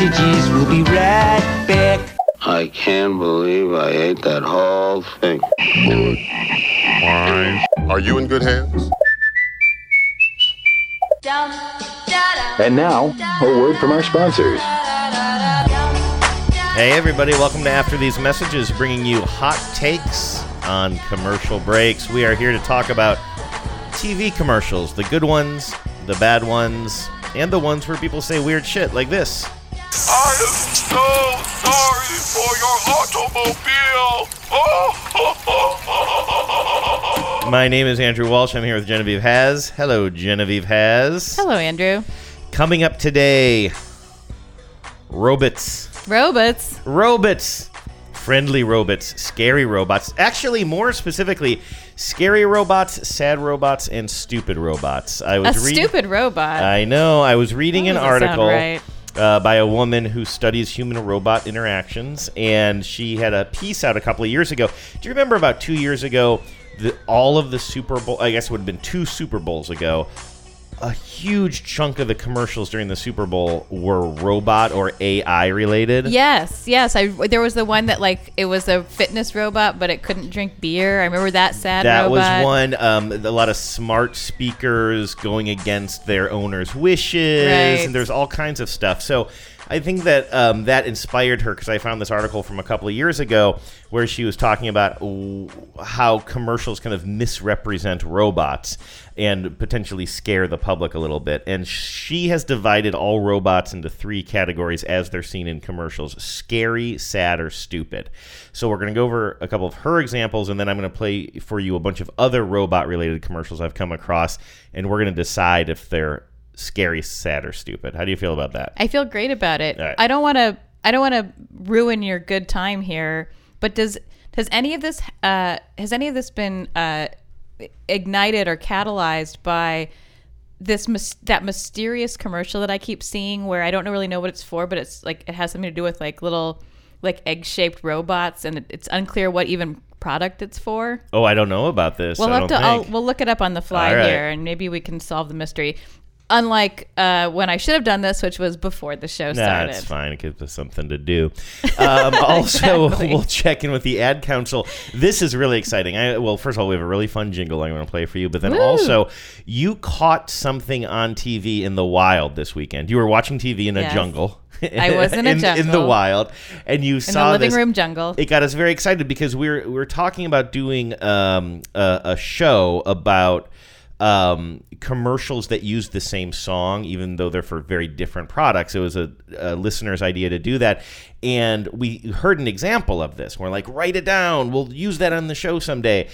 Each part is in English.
messages. We'll be right back. I can't believe I ate that whole thing. Are you in good hands? And now, a word from our sponsors. Hey, everybody, welcome to After These Messages, bringing you hot takes on commercial breaks. We are here to talk about TV commercials the good ones, the bad ones, and the ones where people say weird shit like this. I am so sorry for your automobile. Oh, My name is Andrew Walsh. I'm here with Genevieve Has. Hello, Genevieve Has. Hello, Andrew. Coming up today, robots. Robots. Robots. Friendly robots, scary robots. Actually, more specifically, scary robots, sad robots, and stupid robots. I was reading. stupid robot. I know. I was reading That an doesn't sound article right. Uh, by a woman who studies human robot interactions, and she had a piece out a couple of years ago. Do you remember about two years ago? The, all of the Super Bowl, I guess it would have been two Super Bowls ago. A huge chunk of the commercials during the Super Bowl were robot or AI related. yes, yes. I there was the one that like it was a fitness robot, but it couldn't drink beer. I remember that sad That robot. was one. Um, a lot of smart speakers going against their owners' wishes, Right. and there's all kinds of stuff. So I think that um, that inspired her because I found this article from a couple of years ago where she was talking about how commercials kind of misrepresent robots and potentially scare the public a little bit. And she has divided all robots into three categories as they're seen in commercials scary, sad, or stupid. So we're going to go over a couple of her examples, and then I'm going to play for you a bunch of other robot related commercials I've come across, and we're going to decide if they're scary, sad, or stupid. How do you feel about that? I feel great about it. Right. I don't want to. I don't want to ruin your good time here. But does does any of this uh, has any of this been uh, ignited or catalyzed by this that mysterious commercial that I keep seeing where I don't really know what it's for, but it's like it has something to do with like little like egg shaped robots, and it, it's unclear what even product it's for. Oh, I don't know about this. We'll I have don't to. I'll, we'll look it up on the fly right. here, and maybe we can solve the mystery. Unlike uh, when I should have done this, which was before the show started. That's fine. It gives us something to do. Um, also, Exactly. we'll check in with the ad council. This is really exciting. I, well, first of all, we have a really fun jingle I'm going to play for you. But then Woo. also, you caught something on TV in the wild this weekend. You were watching TV in a Yes. jungle. I was in a in, in the wild, and you in saw the living this- room jungle. it got us very excited because we were we were talking about doing um, a, a show about um, commercials that use the same song, even though they're for very different products. It was a, a listener's idea to do that, and we heard an example of this. We're like, write it down. We'll use that on the show someday.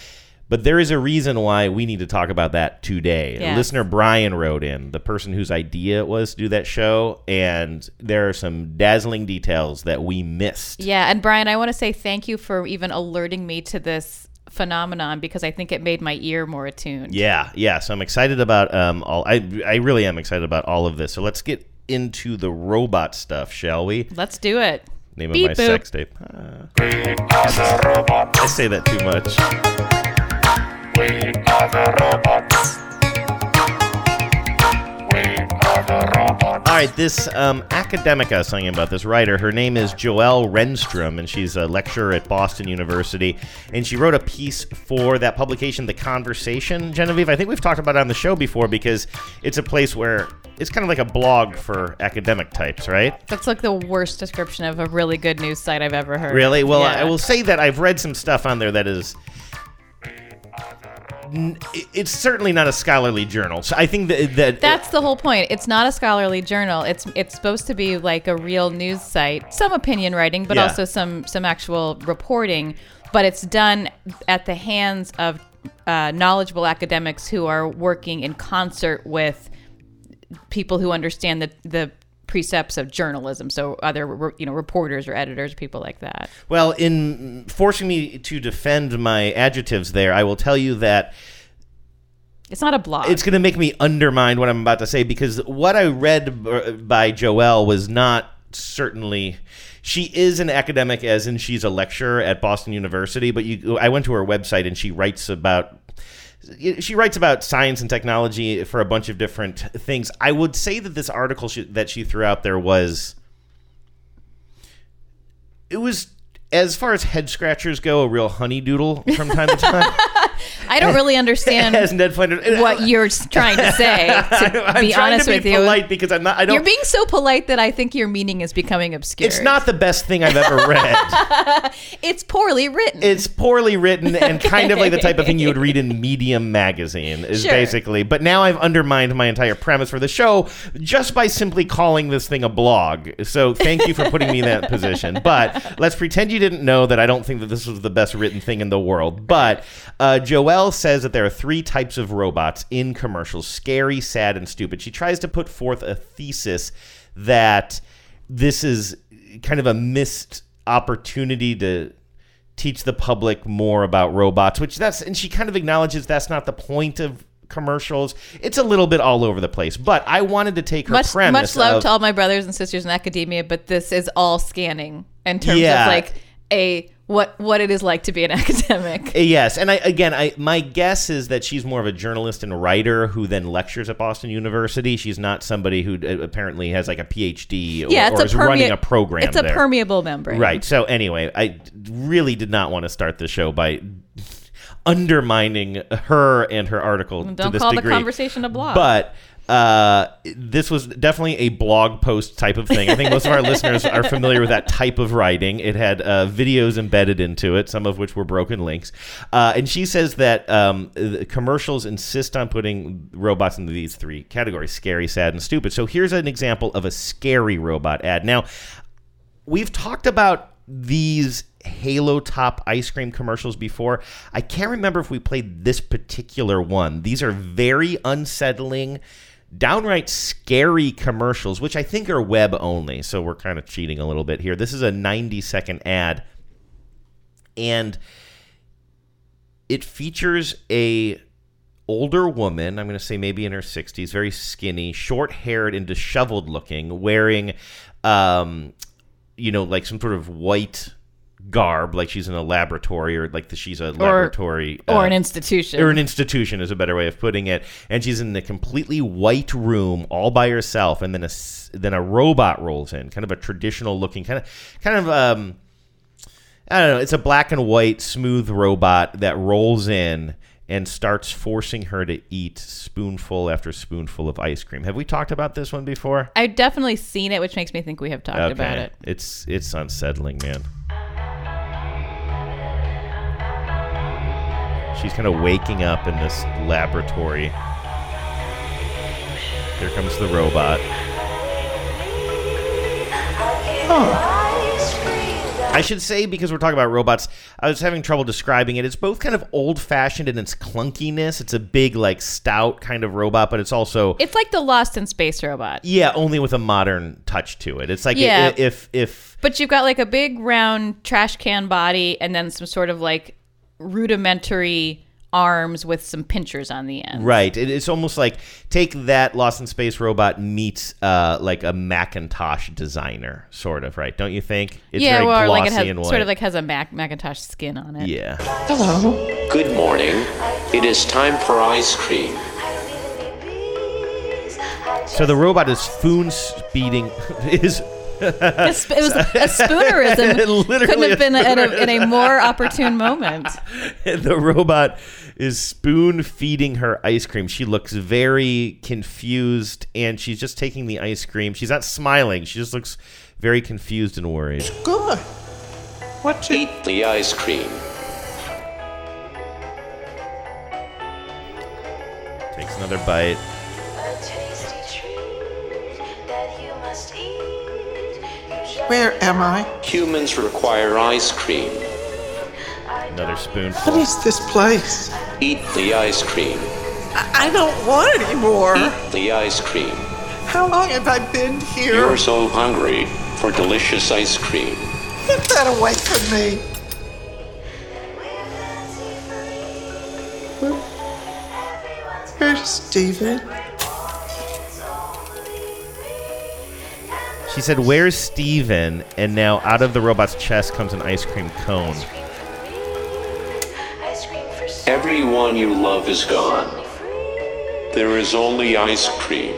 But there is a reason why we need to talk about that today. Yes. Listener Brian wrote in, the person whose idea it was to do that show, and there are some dazzling details that we missed. yeah, and Brian, I want to say thank you for even alerting me to this phenomenon because I think it made my ear more attuned. Yeah, yeah. So I'm excited about um all. I I really am excited about all of this. So let's get into the robot stuff, shall we? Let's do it. Name Beep of my boop. sex tape. Uh, I say that too much. All right, this um, academica is talking about this writer. Her name is Joelle Renstrom, and she's a lecturer at Boston University. And she wrote a piece for that publication, The Conversation. Genevieve, I think we've talked about it on the show before because it's a place where it's kind of like a blog for academic types, right? That's like the worst description of a really good news site I've ever heard. Really? Well, Yeah. I will say that I've read some stuff on there that is. It's certainly not a scholarly journal. So I think that, that That's the whole point. It's not a scholarly journal. It's it's supposed to be like a real news site. Some opinion writing, but Yeah. also some some actual reporting. But it's done at the hands of uh, knowledgeable academics who are working in concert with people who understand the the precepts of journalism. So other you know reporters or editors, people like that. Well, in forcing me to defend my adjectives there, I will tell you that It's not a blog. it's going to make me undermine what I'm about to say because what I read b- by Joelle was not certainly. She is an academic, as in she's a lecturer at Boston University. But you, I went to her website and she writes about she writes about science and technology for a bunch of different things. I would say that this article she, that she threw out there was it was as far as head scratchers go, a real honeydoodle from time to time. I don't really understand as Ned Flanders, what you're trying to say. To I'm be trying honest to be with you, polite because I'm not. I don't. you're being so polite that I think your meaning is becoming obscure. it's not the best thing I've ever read. It's poorly written. it's poorly written and kind of like the type of thing you would read in Medium magazine is Sure. basically. But now I've undermined my entire premise for the show just by simply calling this thing a blog. So thank you for putting me in that position. But let's pretend you didn't know that I don't think that this was the best written thing in the world. But uh, Says that there are three types of robots in commercials: scary, sad, and stupid. She tries to put forth a thesis that this is kind of a missed opportunity to teach the public more about robots which that's and she kind of acknowledges that's not the point of commercials it's a little bit all over the place but i wanted to take her much premise much love of- to all my brothers and sisters in academia, but this is all scanning in terms Yeah. of like a what what it is like to be an academic. Yes, and I again, I my guess is that she's more of a journalist and writer who then lectures at Boston University. She's not somebody who uh, apparently has like a PhD or, yeah, it's or a is running a program. It's a there. permeable membrane. Right. So anyway, I really did not want to start the show by undermining her and her article Don't this call the conversation a blog. But uh, this was definitely a blog post type of thing. I think most of our listeners are familiar with that type of writing. It had uh, videos embedded into it, some of which were broken links. Uh, and she says that um, commercials insist on putting robots into these three categories scary, sad, and stupid. So here's an example of a scary robot ad. Now, we've talked about these Halo Top ice cream commercials before. I can't remember if we played this particular one. These are very unsettling, downright scary commercials, which I think are web only. So we're kind of cheating a little bit here. This is a 90 second ad. And it features a older woman, I'm going to say maybe in her 60s, very skinny, short-haired and disheveled looking, wearing um you know, like some sort of white garb, like she's in a laboratory or like the, she's a laboratory Or uh, an institution. or an institution is a better way of putting it. And she's in a completely white room all by herself, and then a then a robot rolls in, kind of a traditional looking, kind of kind of um, I don't know. It's a black and white smooth robot that rolls in and starts forcing her to eat spoonful after spoonful of ice cream. Have we talked about this one before? I've definitely seen it, which makes me think we have talked about it. It's it's unsettling, man. She's kind of waking up in this laboratory. Here comes the robot. I should say because we're talking about robots, I was having trouble describing it. It's both kind of old-fashioned in its clunkiness. It's a big, like stout kind of robot, but it's also It's like the Lost in Space robot. yeah, only with a modern touch to it. It's like Yeah. if if But you've got like a big round trash can body and then some sort of like rudimentary arms with some pinchers on the end. Right. It, it's almost like take that Lost in Space robot meets uh, like a Macintosh designer, sort of, right? Don't you think? It's yeah, very or glossy like it has and white. sort of like has a Mac- Macintosh skin on it. yeah. Hello. Good morning. It is time for ice cream. So the robot is spoon speeding is A sp- It was a spoonerism. Literally Couldn't have been at a, in a more opportune moment. the robot is spoon feeding her ice cream. She looks very confused and she's just taking the ice cream. She's not smiling. She just looks very confused and worried. Good. What you... Eat the ice cream. Takes another bite. Where am I? Humans require ice cream. Another What spoonful. is this place? Eat the ice cream. I, I don't want any more. Eat the ice cream. How long have I been here? You're so hungry for delicious ice cream. Get that away from me. Where- Where's Steven? She said, Where's Steven? And now out of the robot's chest comes an ice cream cone. Everyone you love is gone. There is only ice cream.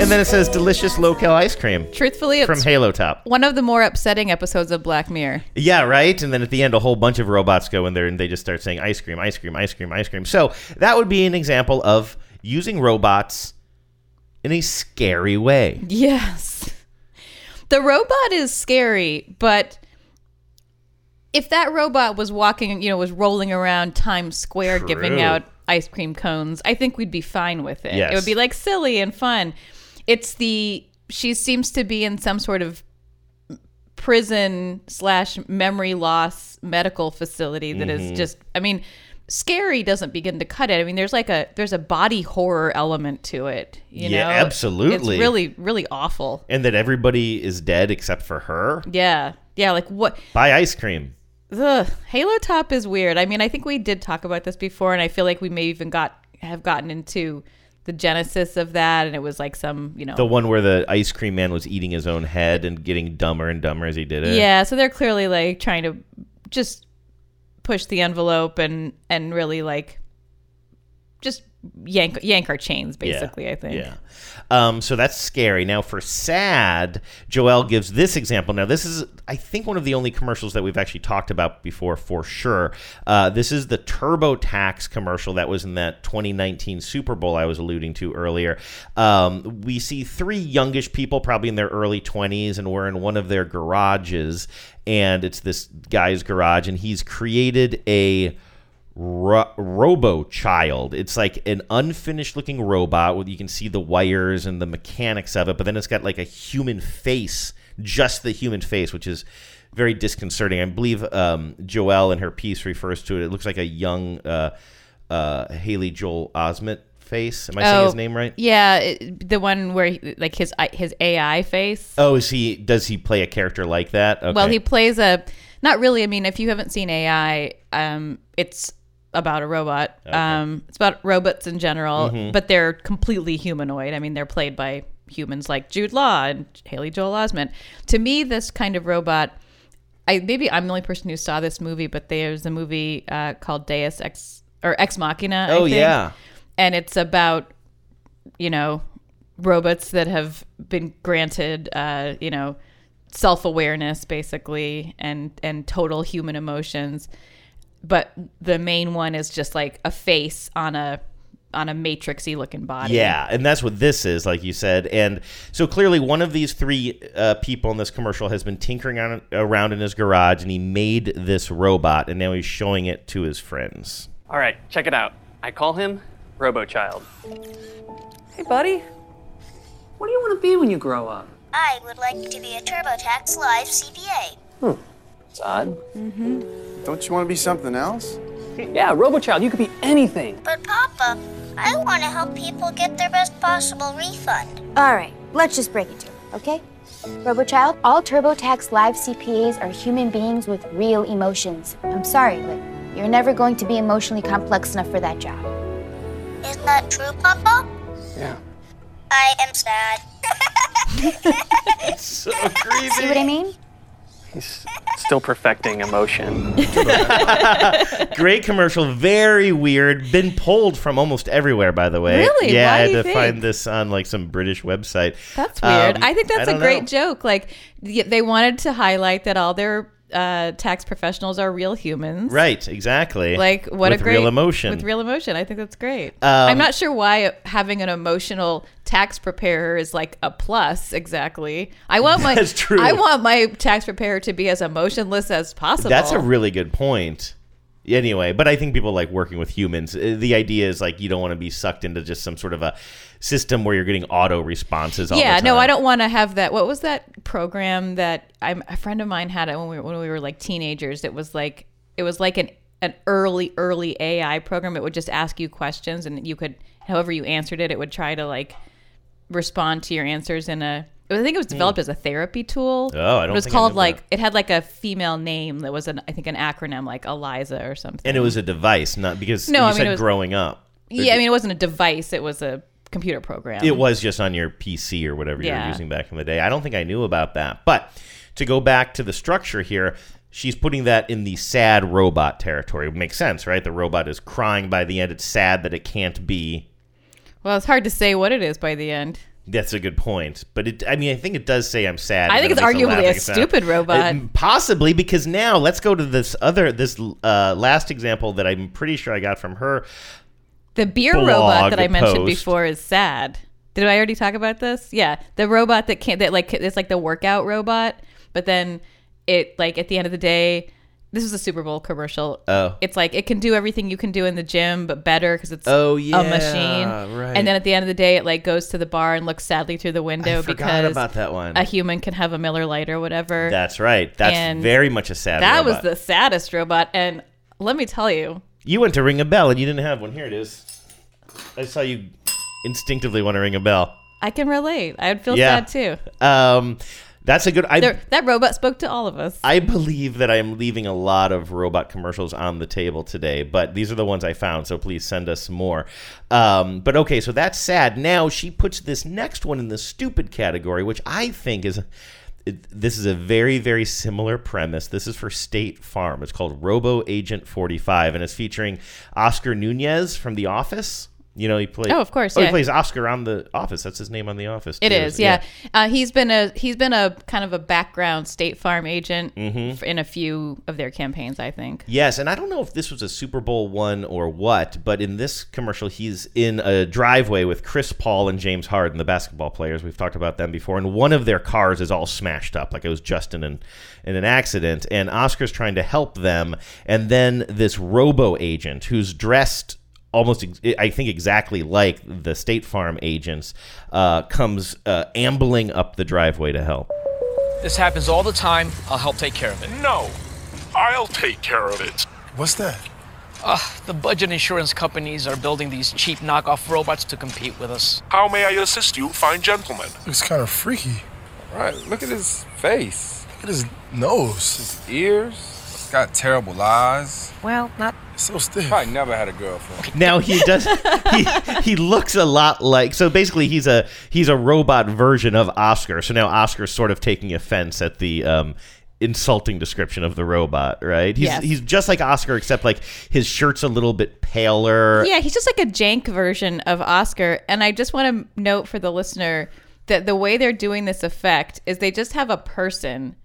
And then it says delicious low-cal ice cream Truthfully, it's from Halo Top. one of the more upsetting episodes of Black Mirror. Yeah, right. And then at the end, a whole bunch of robots go in there and they just start saying ice cream, ice cream, ice cream, ice cream. So that would be an example of using robots in a scary way. Yes. The robot is scary, but if that robot was walking, you know, was rolling around Times Square giving out ice cream cones, I think we'd be fine with it. Yes. It would be like silly and fun. It's the she seems to be in some sort of prison slash memory loss medical facility that is Mm-hmm. just I mean scary doesn't begin to cut it. I mean there's like a there's a body horror element to it, you Yeah, know. absolutely. It's really really awful. And that everybody is dead except for her. Yeah. Yeah, like what Buy ice cream. The Halo Top is weird. I mean, I think we did talk about this before, and I feel like we may even got have gotten into the genesis of that, and it was like some, you know, The one where the ice cream man was eating his own head and getting dumber and dumber as he did it. yeah. So they're clearly like trying to just push the envelope and and really like just yank yank our chains, basically. I think. Yeah. Um, so that's scary. Now for sad, Joelle gives this example. Now this is, I think, one of the only commercials that we've actually talked about before for sure. Uh, this is the TurboTax commercial that was in that 2019 Super Bowl I was alluding to earlier. Um, we see three youngish people, probably in their early 20s, and we're in one of their garages, and it's this guy's garage, and he's created a Ro- Robo Child. It's like an unfinished looking robot with you can see the wires and the mechanics of it, but then it's got like a human face, just the human face, which is very disconcerting. I believe um, Joelle in her piece refers to it. It looks like a young uh, uh, Haley Joel Osment face. Am I saying his name right? Oh, Yeah, it, the one where he, like his his AI face. Oh, is he? Does he play a character like that? Okay. Well, he plays a not really. I mean, if you haven't seen AI, um, it's about a robot. Um, it's about robots in general, Mm-hmm. but they're completely humanoid. I mean, they're played by humans like Jude Law and Haley Joel Osment. To me, this kind of robot. I maybe I'm the only person who saw this movie, but there's a movie uh, called Deus Ex or Ex Machina. I Oh yeah. and it's about you know robots that have been granted uh, you know self-awareness basically and and total human emotions but the main one is just like a face on a on a matrixy looking body Yeah, and that's what this is, like you said. And so clearly, one of these three uh, people in this commercial has been tinkering on, around in his garage, and he made this robot, and now he's showing it to his friends. All right, check it out. I call him RoboChild. Hey, buddy. What do you want to be when you grow up? I would like to be a TurboTax Live CPA. It's odd. Mm-hmm. Don't you want to be something else? Yeah, RoboChild, you could be anything. But Papa, I want to help people get their best possible refund. All right, let's just break it to her, okay? RoboChild, all TurboTax Live CPAs are human beings with real emotions. I'm sorry, but you're never going to be emotionally complex enough for that job. Isn't that true, Papa? Yeah. I am sad. it's So creepy. See what I mean? He's still perfecting emotion. Great commercial, very weird. Been pulled from almost everywhere, by the way. Really? Yeah, Why I do had you to think? find this on like some British website. that's weird Um, i think that's a great know. joke like they wanted to highlight that all their uh, tax professionals are real humans Right, exactly. like what With a great real emotion. with real emotion i think that's great Um, i'm not sure why having an emotional tax preparer is like a plus exactly i want my That's true. i want my tax preparer to be as emotionless as possible That's a really good point. Anyway, but I think people like working with humans. Uh, The idea is like you don't want to be sucked into just some sort of a system where you're getting auto responses. All yeah no i don't want to have that what was that program that I'm, a friend of mine had it when we, were, when we were like teenagers it was like it was like an an early early ai program it would just ask you questions and you could however you answered it it would try to like respond to your answers in a I think it was developed hmm. as a therapy tool. Oh, I don't It was called like that. it had like a female name that was an I think an acronym like Eliza or something. And it was a device, not because No, you I mean, said was- growing up. yeah, I mean it wasn't a device; it was a computer program. It was just on your PC or whatever you were using back in the day. I don't think I knew about that. But to go back to the structure here, she's putting that in the sad robot territory. Makes sense, right? The robot is crying by the end. It's sad that it can't be. Well, it's hard to say what it is by the end. That's a good point, but it. I mean, I think it does say I'm sad. I think it's it arguably a sound. stupid robot. Uh, possibly because now let's go to this other this uh, last example that I'm pretty sure I got from her. The beer robot that I mentioned post. before is sad. Did I already talk about this? Yeah, the robot that can't that like it's like the workout robot, but then it like at the end of the day, this is a Super Bowl commercial. Oh. it's like it can do everything you can do in the gym, but better because it's Oh, yeah, a machine. right. And then at the end of the day, it like goes to the bar and looks sadly through the window because about that one. a human can have a Miller Lite or whatever. That's right. That's And very much a sad. Robot. That was the saddest robot, and let me tell you, You went to ring a bell and you didn't have one. Here it is. I saw you instinctively want to ring a bell. I can relate. I would feel Yeah. sad too. Um, that's a good. I There- that robot spoke to all of us. I believe that I am leaving a lot of robot commercials on the table today, but these are the ones I found, so please send us more. Um, but okay, so that's sad. Now she puts this next one in the stupid category, which I think is. It, this is a very, very similar premise. This is for State Farm. It's called Robo Agent 45, and it's featuring Oscar Nunez from The Office. You know, he plays. Oh, of course, Oh, yeah. he plays Oscar on The Office. That's his name on The Office. It too, is, isn't yeah. Uh, he's been a he's been a kind of a background State Farm agent Mhm. in a few of their campaigns, I think. Yes, and I don't know if this was a Super Bowl one or what, but in this commercial, he's in a driveway with Chris Paul and James Harden, the basketball players. We've talked about them before, and one of their cars is all smashed up, like it was just in an in an accident. And Oscar's trying to help them, and then this robo agent who's dressed almost I think exactly like the State Farm agents uh, comes uh, ambling up the driveway to help. This happens all the time. I'll help take care of it. No, I'll take care of it. What's that? Uh, the budget insurance companies are building these cheap knockoff robots to compete with us. How may I assist you, fine gentleman? Looks kind of freaky. Right, look at his face. Look at his nose. His ears. He's got terrible eyes. Well, not so stiff. Probably never had a girlfriend. Now he does. he he looks a lot like. So basically, he's a he's a robot version of Oscar. So now Oscar's sort of taking offense at the um, insulting description of the robot. Right? He's Yes. he's just like Oscar, except like his shirt's a little bit paler. Yeah, he's just like a jank version of Oscar. And I just want to note for the listener that the way they're doing this effect is they just have a person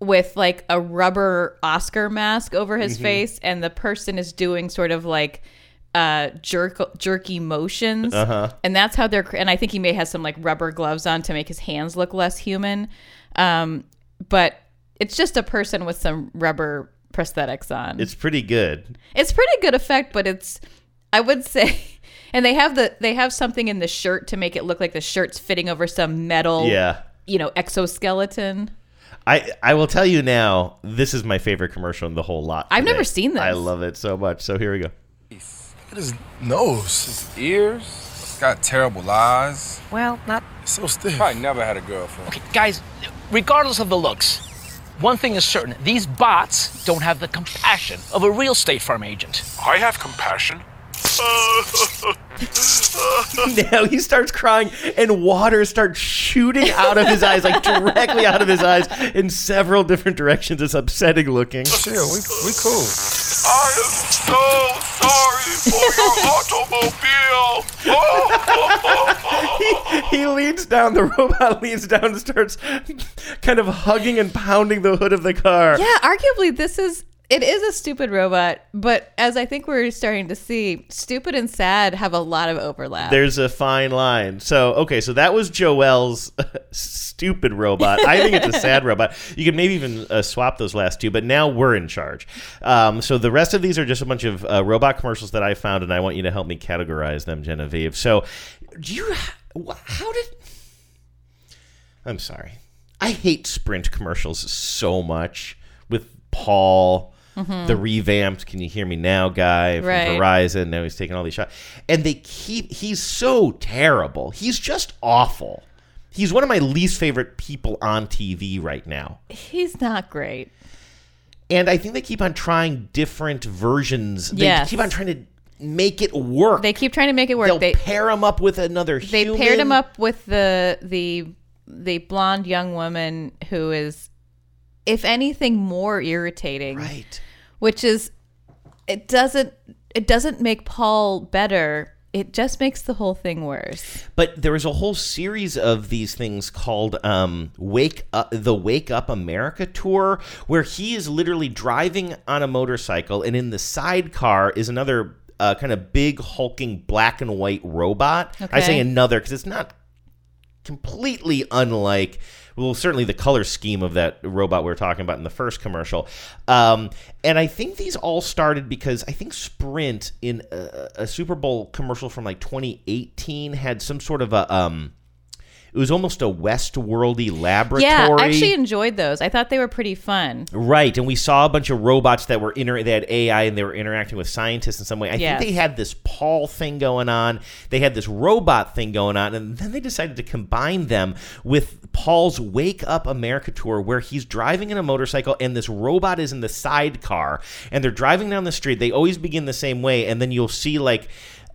with like a rubber Oscar mask over his Mhm. face, and the person is doing sort of like uh jerk jerky motions Uh-huh. and that's how they're and i think he may have some like rubber gloves on to make his hands look less human um but it's just a person with some rubber prosthetics on It's pretty good. it's pretty good effect, but it's I would say and they have the they have something in the shirt to make it look like the shirt's fitting over some metal Yeah. you know, exoskeleton. I, I will tell you now, this is my favorite commercial in the whole lot. I've today. never seen this. I love it so much. So here we go. Look at his nose. His ears. He's got terrible eyes. Well, not so stiff. I never had a girlfriend. Okay, guys, regardless of the looks, one thing is certain these bots don't have the compassion of a real State Farm agent. I have compassion. now he starts crying and water starts shooting out of his eyes like directly out of his eyes in several different directions it's upsetting looking Chill, we, we cool. I am so sorry for your automobile. he, he leans down the robot leans down and starts kind of hugging and pounding the hood of the car Yeah, arguably this is it is a stupid robot, but as I think we're starting to see, stupid and sad have a lot of overlap. there's a fine line. So okay so that was Joelle's stupid robot. I think it's a sad robot. You could maybe even uh, swap those last two but now we're in charge. Um, so the rest of these are just a bunch of uh, robot commercials that i found and i want you to help me categorize them genevieve. So do you how did i'm sorry. I hate sprint commercials so much with paul Mhm. the revamped can you hear me now guy from Right. verizon now he's taking all these shots and they keep he's so terrible he's just awful he's one of my least favorite people on tv right now He's not great. and i think they keep on trying different versions they Yes. keep on trying to make it work They keep trying to make it work. They'll they pair him up with another they human. paired him up with the the the blonde young woman who is if anything more irritating right which is it doesn't it doesn't make paul better it just makes the whole thing worse. But there was a whole series of these things called um, "Wake Up," the "Wake Up America" tour, where he is literally driving on a motorcycle, and in the sidecar is another uh, kind of big hulking black and white robot. I say another because it's not completely unlike well certainly the color scheme of that robot we were talking about in the first commercial. Um, and i think these all started because i think sprint in a, a super bowl commercial from like 2018 had some sort of a um, it was almost a westworldy laboratory Yeah, I actually enjoyed those. I thought they were pretty fun. Right, and we saw a bunch of robots that were inter- they had AI and they were interacting with scientists in some way. I Yes. think they had this Paul thing going on. They had this robot thing going on, and then they decided to combine them with Paul's Wake Up America tour, where he's driving in a motorcycle and this robot is in the sidecar, and they're driving down the street. They always begin the same way, and then you'll see like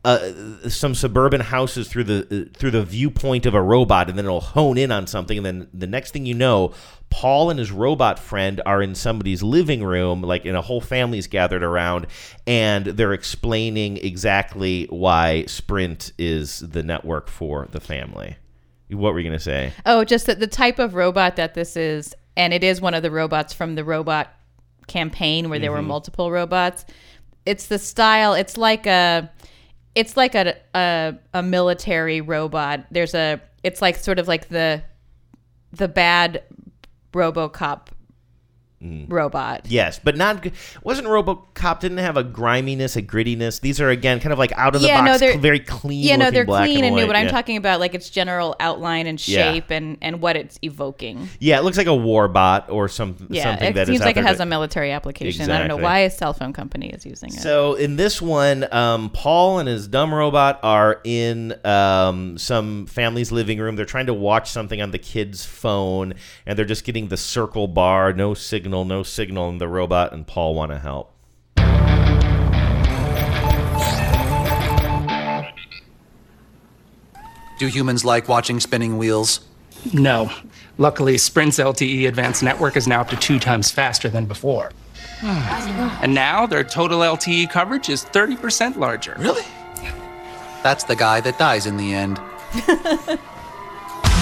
uh, some suburban houses through the uh, through the viewpoint of a robot, and then it'll hone in on something, and then the next thing you know, Paul and his robot friend are in somebody's living room, like in a whole family's gathered around, and they're explaining exactly why Sprint is the network for the family. What were you gonna say? Oh, just that the type of robot that this is, and it is one of the robots from the robot campaign where there were Mhm. multiple robots. It's the style. It's like a, it's like a a, a military robot. There's a. It's like sort of like the, the bad RoboCop robot. Yes, but not wasn't RoboCop didn't have a griminess, a grittiness. These are again kind of like out of the yeah, no, box, they're very clean. Yeah, no, they're clean and, new. white, But I'm talking about like its general outline and Yeah. shape and and what it's evoking. Yeah, it looks like a war-bot or some Yeah, something it that is seems like it has a military application. I don't know why a cell phone company is using it. So in this one, um, Paul and his dumb robot are in um, some family's living room. They're trying to watch something on the kid's phone, and they're just getting the circle bar, no signal, no signal, and the robot and Paul want to help. Do humans like watching spinning wheels? No. Luckily, Sprint's LTE Advanced Network is now up to two times faster than before. Hmm. and now their total LTE coverage is 30% larger. Really? That's the guy that dies in the end.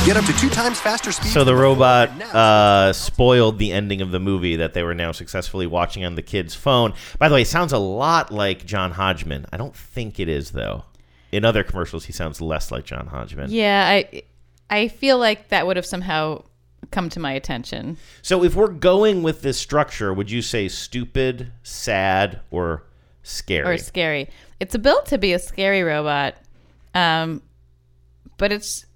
Get up to two times faster speed. So the robot uh, spoiled the ending of the movie that they were now successfully watching on the kid's phone. By the way, it sounds a lot like John Hodgman. I don't think it is though. In other commercials, he sounds less like John Hodgman. Yeah, I I feel like that would have somehow come to my attention. So if we're going with this structure, would you say stupid, sad, or scary? Or scary. It's built to be a scary robot. Um but it's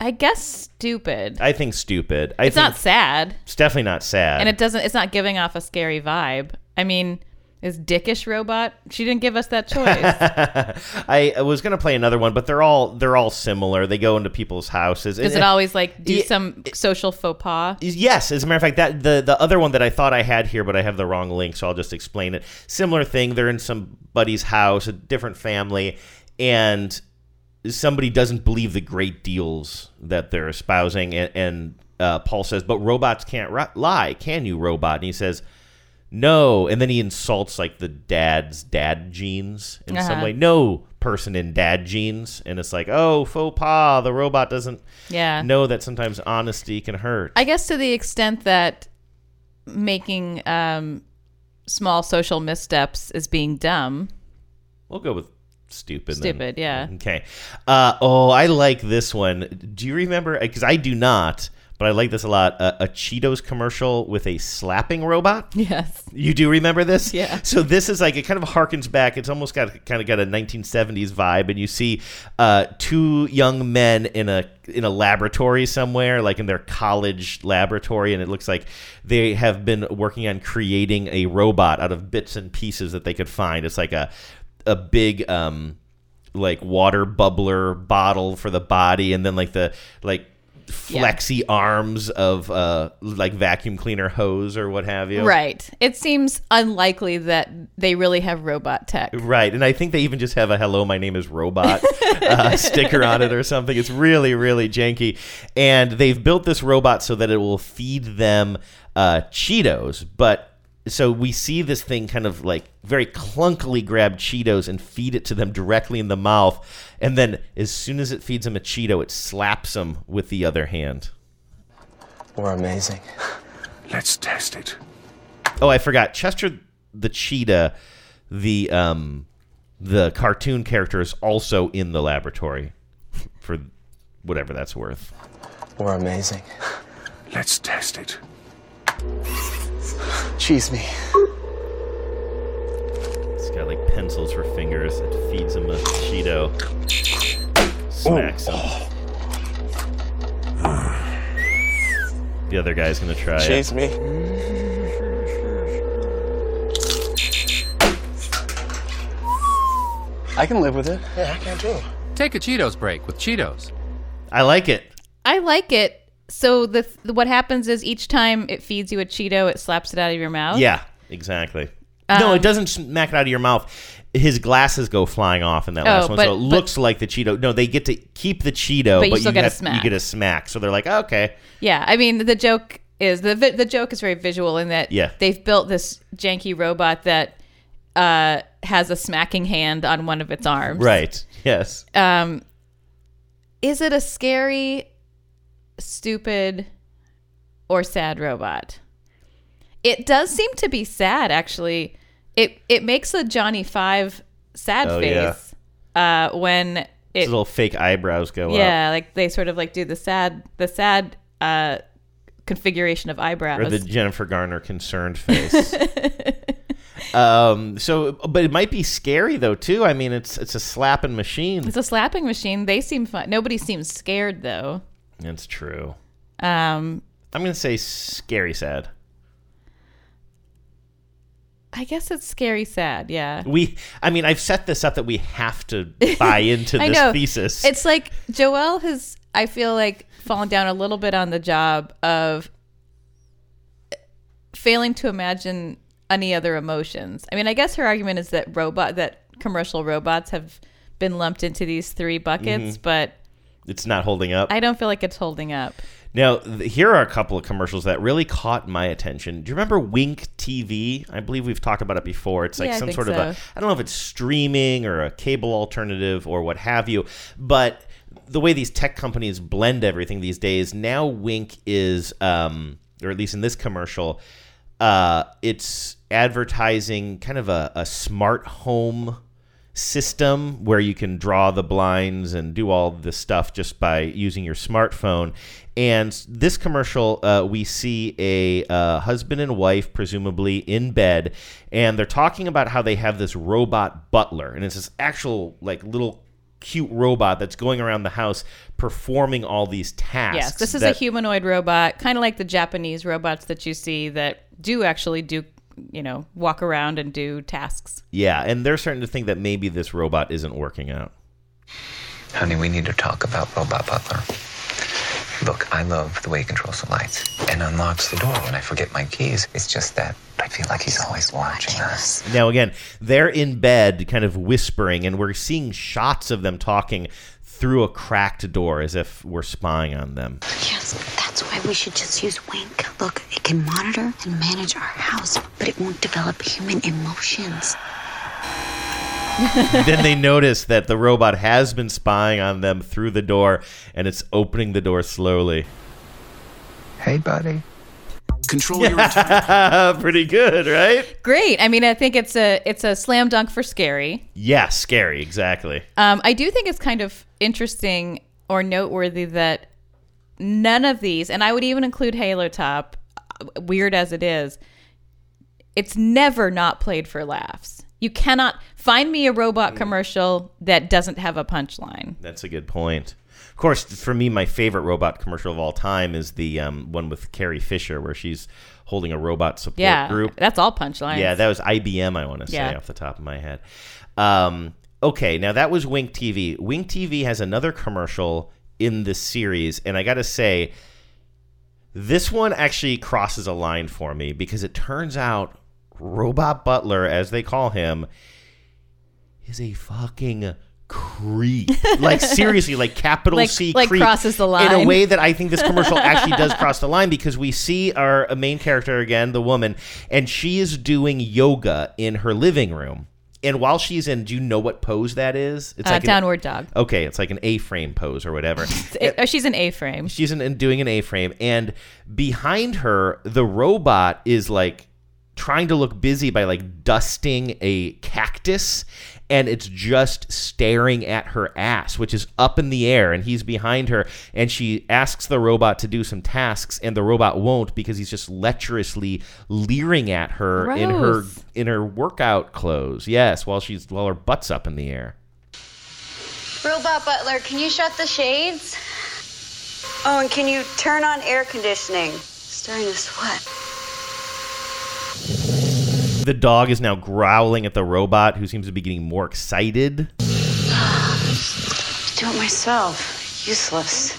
I guess stupid. I think stupid. I it's think not sad. It's definitely not sad. And it doesn't it's not giving off a scary vibe. I mean, is dickish robot? She didn't give us that choice. I, I was gonna play another one, but they're all they're all similar. They go into people's houses. Does it always like do some social faux pas? Yes, as a matter of fact, that the the other one that I thought I had here, but I have the wrong link, so I'll just explain it. Similar thing. They're in somebody's house, a different family, and somebody doesn't believe the great deals that they're espousing, and, and uh, Paul says, "But robots can't ri- lie, can you, robot?" And he says. No, and then he insults like the dad's dad genes in some Uh-huh. way. No person in dad genes, and it's like, oh, faux pas. The robot doesn't Yeah. know that sometimes honesty can hurt. I guess to the extent that making um, small social missteps is being dumb. We'll go with stupid. then. Stupid, yeah. Okay. Uh, oh, I like this one. Do you remember? Because I do not, but I like this a lot. Uh, a Cheetos commercial with a slapping robot. Yes. You do remember this? Yeah. So this is like it kind of harkens back. It's almost got kind of got a 1970s vibe, and you see uh, two young men in a in a laboratory somewhere, like in their college laboratory, and it looks like they have been working on creating a robot out of bits and pieces that they could find. It's like a a big um like water bubbler bottle for the body, and then like the like Yeah. flexy arms of uh like vacuum cleaner hose or what have you. Right. It seems unlikely that they really have robot tech. Right, and I think they even just have a "Hello, my name is Robot" uh, sticker on it or something. It's really, really janky, and they've built this robot so that it will feed them uh, Cheetos. But so we see this thing kind of like very clunkily grab Cheetos and feed it to them directly in the mouth, and then as soon as it feeds them a Cheeto, it slaps them with the other hand. We're amazing. Let's test it. Oh, I forgot. Chester the cheetah, the um, the cartoon character is also in the laboratory, for whatever that's worth. We're amazing. Let's test it. Cheese me. It's got like pencils for fingers. It feeds him a Cheeto. Smacks him. The other guy's gonna try it. Cheese me. I can live with it. Yeah, I can too. Take a Cheetos break with Cheetos. I like it. I like it. So the, the what happens is each time it feeds you a Cheeto, it slaps it out of your mouth. Yeah, exactly. no, Um, it doesn't smack it out of your mouth. His glasses go flying off in that last one, but- so it but- looks like the Cheeto. No, they get to keep the Cheeto, But you but, still get a have- smack. You get a smack. So they're like, okay, Yeah, I mean the joke is the vi- the joke is very visual in that Yeah. they've built this janky robot that uh, has a smacking hand on one of its arms. right, yes. Um, is it a scary, stupid, or sad robot? It does seem to be sad, actually. It it makes a Johnny Five sad Oh, yeah. face uh, when His it little fake eyebrows go up. yeah, like they sort of like do the sad the sad uh, configuration of eyebrows. or the Jennifer Garner concerned face. um. So, but it might be scary though too. I mean, it's it's a slapping machine. it's a slapping machine. They seem fun. Nobody seems scared though. That's true. Um, I'm gonna say scary sad. I guess it's scary sad. Yeah. We, I mean, I've set this up that we have to buy into this know. thesis. It's like Joelle has, I feel like, fallen down a little bit on the job of failing to imagine any other emotions. I mean, I guess her argument is that robot, that commercial robots have been lumped into these three buckets, Mhm. but it's not holding up. I don't feel like it's holding up. Now, th- here are a couple of commercials that really caught my attention. Do you remember Wink TV? I believe we've talked about it before. It's like Yeah, I some think sort of a. I don't know if it's streaming or a cable alternative or what have you, but the way these tech companies blend everything these days, now Wink is, um, or at least in this commercial, uh, it's advertising kind of a, a smart home system where you can draw the blinds and do all this stuff just by using your smartphone. And this commercial, uh, we see a uh, husband and wife, presumably in bed, and they're talking about how they have this robot butler, and it's this actual like little cute robot that's going around the house performing all these tasks. Yes, this is that- a humanoid robot, kind of like the Japanese robots that you see that do actually do, you know, walk around and do tasks. Yeah, and they're starting to think that maybe this robot isn't working out. Honey, we need to talk about Robot Butler. Look, I love the way he controls the lights and unlocks the door when I forget my keys. It's just that I feel like he's always watching us. Now, again, they're in bed, kind of whispering, and we're seeing shots of them talking through a cracked door as if we're spying on them. Yes, that's why we should just use Wink. Look, it can monitor and manage our house, but it won't develop human emotions. then they notice that the robot has been spying on them through the door, and it's opening the door slowly. Hey, buddy. Control your Pretty good, right? Great. I mean, I think it's a it's a slam dunk for scary. Yeah, scary, exactly. Um, I do think it's kind of interesting or noteworthy that none of these, and I would even include Halo Top, weird as it is, it's never not played for laughs. You cannot find me a robot commercial that doesn't have a punchline. That's a good point. Of course, for me, my favorite robot commercial of all time is the um, one with Carrie Fisher, where she's holding a robot support Yeah, group. that's all punchlines. Yeah, that was IBM. I want to say Yeah. off the top of my head. Um, okay, now that was Wink TV. Wink TV has another commercial in this series, and I got to say, this one actually crosses a line for me because it turns out Robot Butler, as they call him, is a fucking creep. Like seriously, like capital Like- C like creep. crosses the line In a way that I think this commercial actually does cross the line because we see our main character again, the woman, and she is doing yoga in her living room. And while she's in, do you know what pose that is? It's Uh, an- downward dog. Okay, it's like an A-frame pose or whatever. A- uh, she's an A-frame. She's in, in doing an A-frame, and behind her, the robot is like trying to look busy by like dusting a cactus, and it's just staring at her ass, which is up in the air, and he's behind her, and she asks the robot to do some tasks, and the robot won't because he's just lecherously leering at her in her in her workout clothes. Yes, while she's while her butt's up in the air. Robot Butler, can you shut the shades? Oh, and can you turn on air conditioning? Starting to sweat. The dog is now growling at the robot, who seems to be getting more excited. Do it myself. Useless.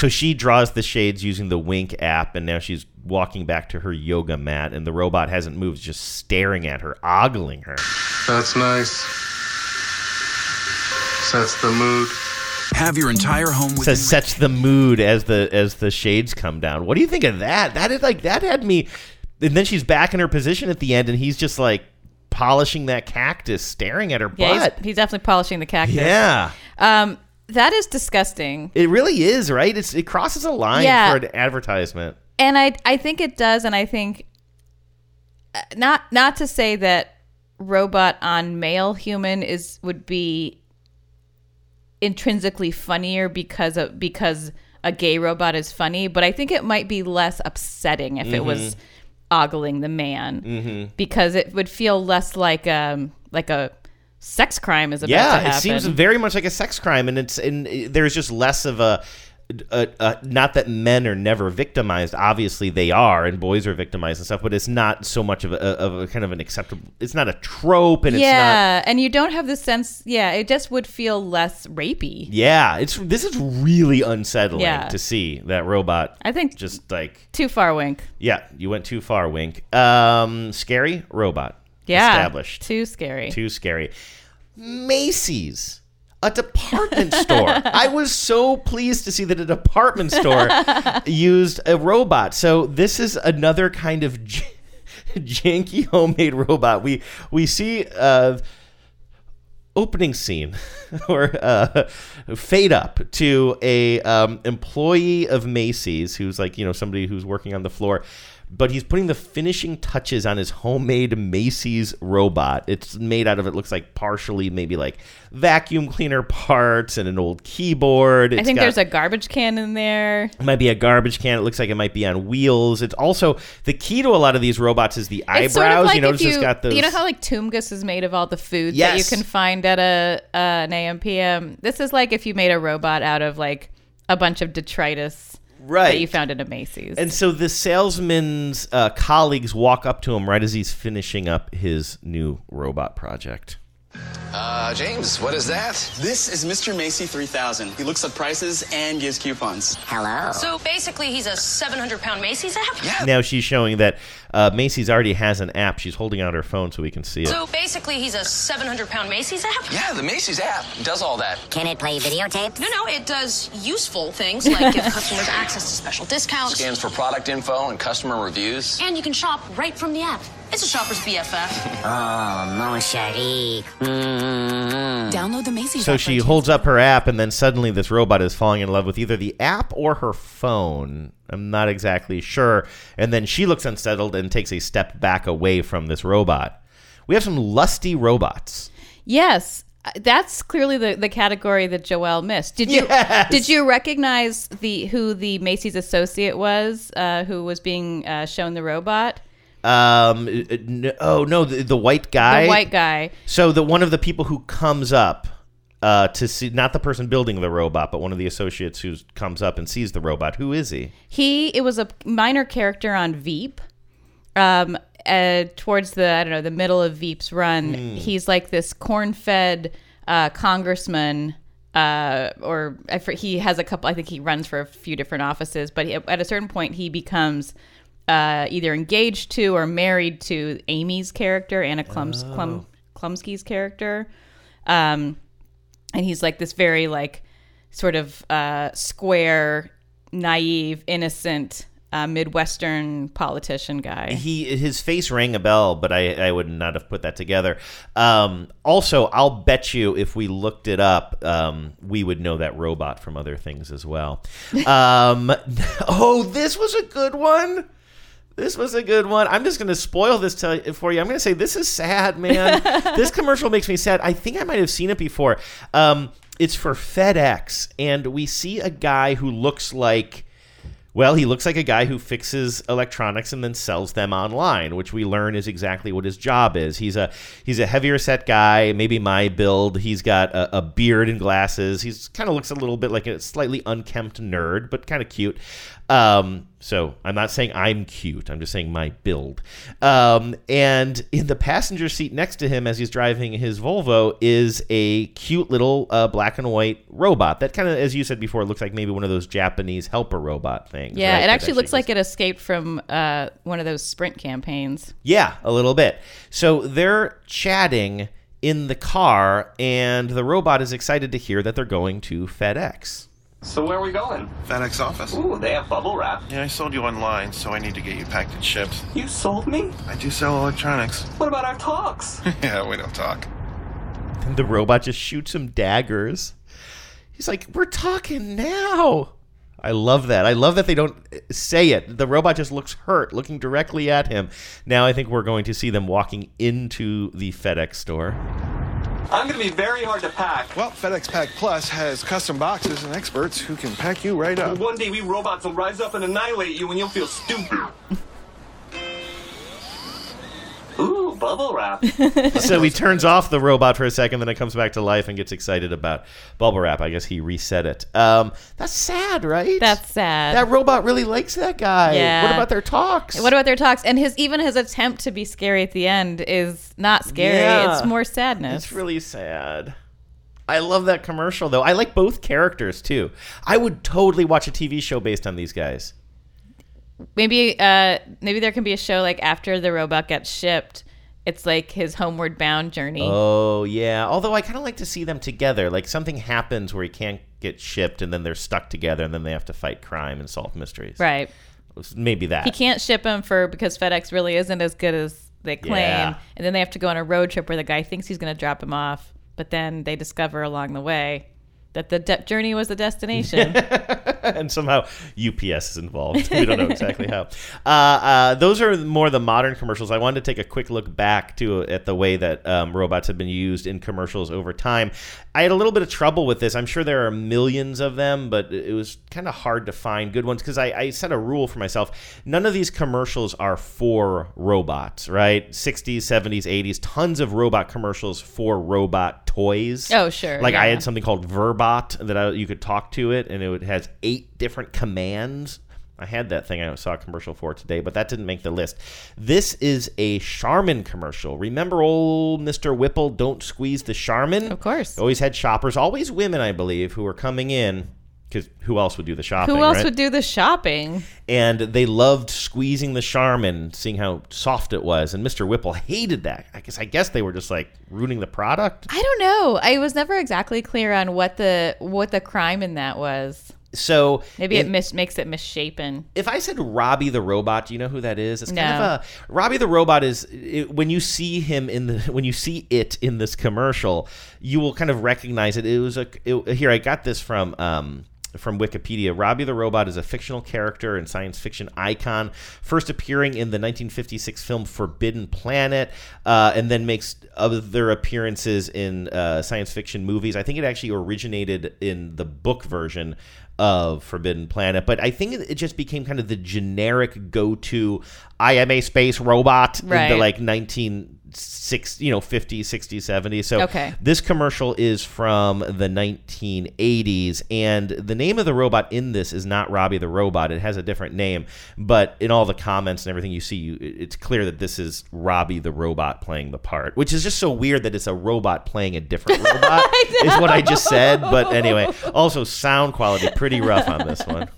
So she draws the shades using the Wink app, and now she's walking back to her yoga mat, and the robot hasn't moved, just staring at her, ogling her. That's nice. Sets the mood. Have your entire home with Says sets the mood as the as the shades come down. What do you think of that? That is like that had me. And then she's back in her position at the end, and he's just like polishing that cactus, staring at her Yeah, butt. he's, he's definitely polishing the cactus. Yeah. Um, that is disgusting. It really is, right? It's it crosses a line Yeah. for an advertisement. and I I think it does, and I think uh, not not to say that robot on male human is would be intrinsically funnier because of because a gay robot is funny, but I think it might be less upsetting if it was Mhm. ogling the man Mhm. because it would feel less like um like a sex crime is about to yeah, it seems very much like a sex crime, and it's and there's just less of a. a, a not that men are never victimized. Obviously, they are, and boys are victimized and stuff. But it's not so much of a, of a kind of an acceptable. It's not a trope, and it's not. yeah, and you don't have the sense. Yeah, it just would feel less rapey. Yeah, it's this is really unsettling Yeah. to see that robot. I think just like Too far, wink. yeah, you went too far, Wink. Um, scary robot. Yeah, established. Too scary. Too scary. Macy's, a department store. I was so pleased to see that a department store used a robot. So this is another kind of j- janky homemade robot. We we see uh, opening scene or uh, fade up to a um, employee of Macy's who's like you know somebody who's working on the floor. But he's putting the finishing touches on his homemade Macy's robot. It's made out of it looks like partially maybe like vacuum cleaner parts and an old keyboard. I think got- there's a garbage can in there. it might be a garbage can. It looks like it might be on wheels. It's also the key to a lot of these robots is the eyebrows. Sort of like you notice if it's you, got those. you know how like Toomgus is made of all the foods that you can find at a uh, an AMPM. This is like if you made a robot out of like a bunch of detritus Right. that you found at a Macy's. And so the salesman's uh, colleagues walk up to him right as he's finishing up his new robot project. Uh, James, what is that? This is Mr. Macy 3000. He looks up prices and gives coupons. Hello. So basically, he's a 700 pound Macy's app? Yeah. Now she's showing that uh, Macy's already has an app. She's holding out her phone so we can see it. So basically, he's a 700 pound Macy's app? Yeah, the Macy's app does all that. Can it play videotapes? No, no, it does useful things like give customers access to special discounts. Scans for product info and customer reviews. And you can shop right from the app. It's a shopper's BFF. Oh, mon chéri. Mm. Download the Macy's So app she holds up her app, and then suddenly this robot is falling in love with either the app or her phone. I'm not exactly sure. And then she looks unsettled and takes a step back away from this robot. We have some lusty robots. yes, uh, that's clearly the, the category that Joelle missed. Did you Yes. did you recognize the who the Macy's associate was uh, who was being uh, shown the robot? Um, uh, n- oh no, the, the white guy. The white guy. So the one of the people who comes up uh, to see, not the person building the robot, but one of the associates who comes up and sees the robot. Who is he? He it was a minor character on Veep. Um, uh, towards the I don't know the middle of Veep's run, Hmm. he's like this corn-fed uh, congressman. Uh, or he has a couple. I think he runs for a few different offices, but he, at a certain point, he becomes uh, either engaged to or married to Amy's character, Anna Klum's, Klum, Chlumsky's character, um, and he's like this very like sort of uh, square, naive, innocent uh, Midwestern politician guy. He his face rang a bell, but I, I would not have put that together. Um, also, I'll bet you if we looked it up, um, we would know that robot from other things as well. Um, oh, this was a good one. This was a good one. I'm just going to spoil this to, for you. I'm going to say this is sad, man. this commercial makes me sad. I think I might have seen it before. Um, it's for FedEx, and we see a guy who looks like well, he looks like a guy who fixes electronics and then sells them online, which we learn is exactly what his job is. He's a he's a heavier set guy, maybe my build. He's got a, a beard and glasses. He's kind of looks a little bit like a slightly unkempt nerd, but kind of cute. Um, so I'm not saying I'm cute. I'm just saying my build. Um, and in the passenger seat next to him, as he's driving his Volvo, is a cute little uh, black and white robot that kind of, as you said before, looks like maybe one of those Japanese helper robot things. Yeah, right? it actually looks like it escaped from uh, one of those sprint campaigns. Yeah, a little bit. So they're chatting in the car, and the robot is excited to hear that they're going to FedEx. So where are we going? FedEx office. Ooh, they have bubble wrap. Yeah, I sold you online, so I need to get you packed and shipped. You sold me? I do sell electronics. What about our talks? yeah, we don't talk. And the robot just shoots him daggers. He's like, We're talking now. I love that. I love that they don't say it. The robot just looks hurt, looking directly at him. Now I think we're going to see them walking into the FedEx store. I'm gonna be very hard to pack. Well, FedEx Pack Plus has custom boxes and experts who can pack you right up. One day we robots will rise up and annihilate you and you'll feel stupid. Ooh, bubble wrap. so he turns off the robot for a second, then it comes back to life and gets excited about bubble wrap. I guess he reset it. Um, that's sad, right? That's sad. That robot really likes that guy. Yeah. What about their talks? What about their talks? And his even his attempt to be scary at the end is not scary. Yeah. It's more sadness. It's really sad. I love that commercial though. I like both characters too. I would totally watch a TV show based on these guys. Maybe uh maybe there can be a show like after the robot gets shipped. It's like his homeward bound journey. Oh yeah. Although I kind of like to see them together. Like something happens where he can't get shipped, and then they're stuck together, and then they have to fight crime and solve mysteries. Right. Maybe that. He can't ship him for because FedEx really isn't as good as they claim. Yeah. And then they have to go on a road trip where the guy thinks he's going to drop him off, but then they discover along the way that the de- journey was the destination. and somehow UPS is involved. We don't know exactly how. Uh, uh, those are more the modern commercials. I wanted to take a quick look back to at the way that um, robots have been used in commercials over time. I had a little bit of trouble with this. I'm sure there are millions of them, but it was kind of hard to find good ones because I, I set a rule for myself. None of these commercials are for robots, right? 60s, 70s, 80s, tons of robot commercials for robot toys. Oh, sure, Like I had something called Verbot that I, you could talk to it, and it has eight different commands. I had that thing I saw a commercial for today, but that didn't make the list. This is a Charmin commercial. Remember old Mr. Whipple, don't squeeze the Charmin? Of course. Always had shoppers, always women, I believe, who were coming in because who else would do the shopping? Who else right? would do the shopping? and they loved squeezing the Charmin, seeing how soft it was. And Mr. Whipple hated that. I guess I guess they were just like ruining the product. I don't know. I was never exactly clear on what the what the crime in that was. So Maybe it in- mis- makes it misshapen. if I said Robbie the robot, do you know who that is? It's kind of a Robbie the robot is it, when you see him in the when you see it in this commercial, you will kind of recognize it. It was a it, here I got this from um from Wikipedia. Robbie the Robot is a fictional character and science fiction icon, first appearing in the 1956 film Forbidden Planet, uh, and then makes other appearances in uh, science fiction movies. I think it actually originated in the book version of Forbidden Planet, but I think it just became kind of the generic go to I am a space robot right. in the like 19 six, you know, 50, 60, 70. So okay. this commercial is from the 1980s and the name of the robot in this is not Robbie the robot. It has a different name, but in all the comments and everything you see, you, it's clear that this is Robbie the robot playing the part, which is just so weird that it's a robot playing a different robot is what I just said, but anyway, also sound quality pretty rough on this one.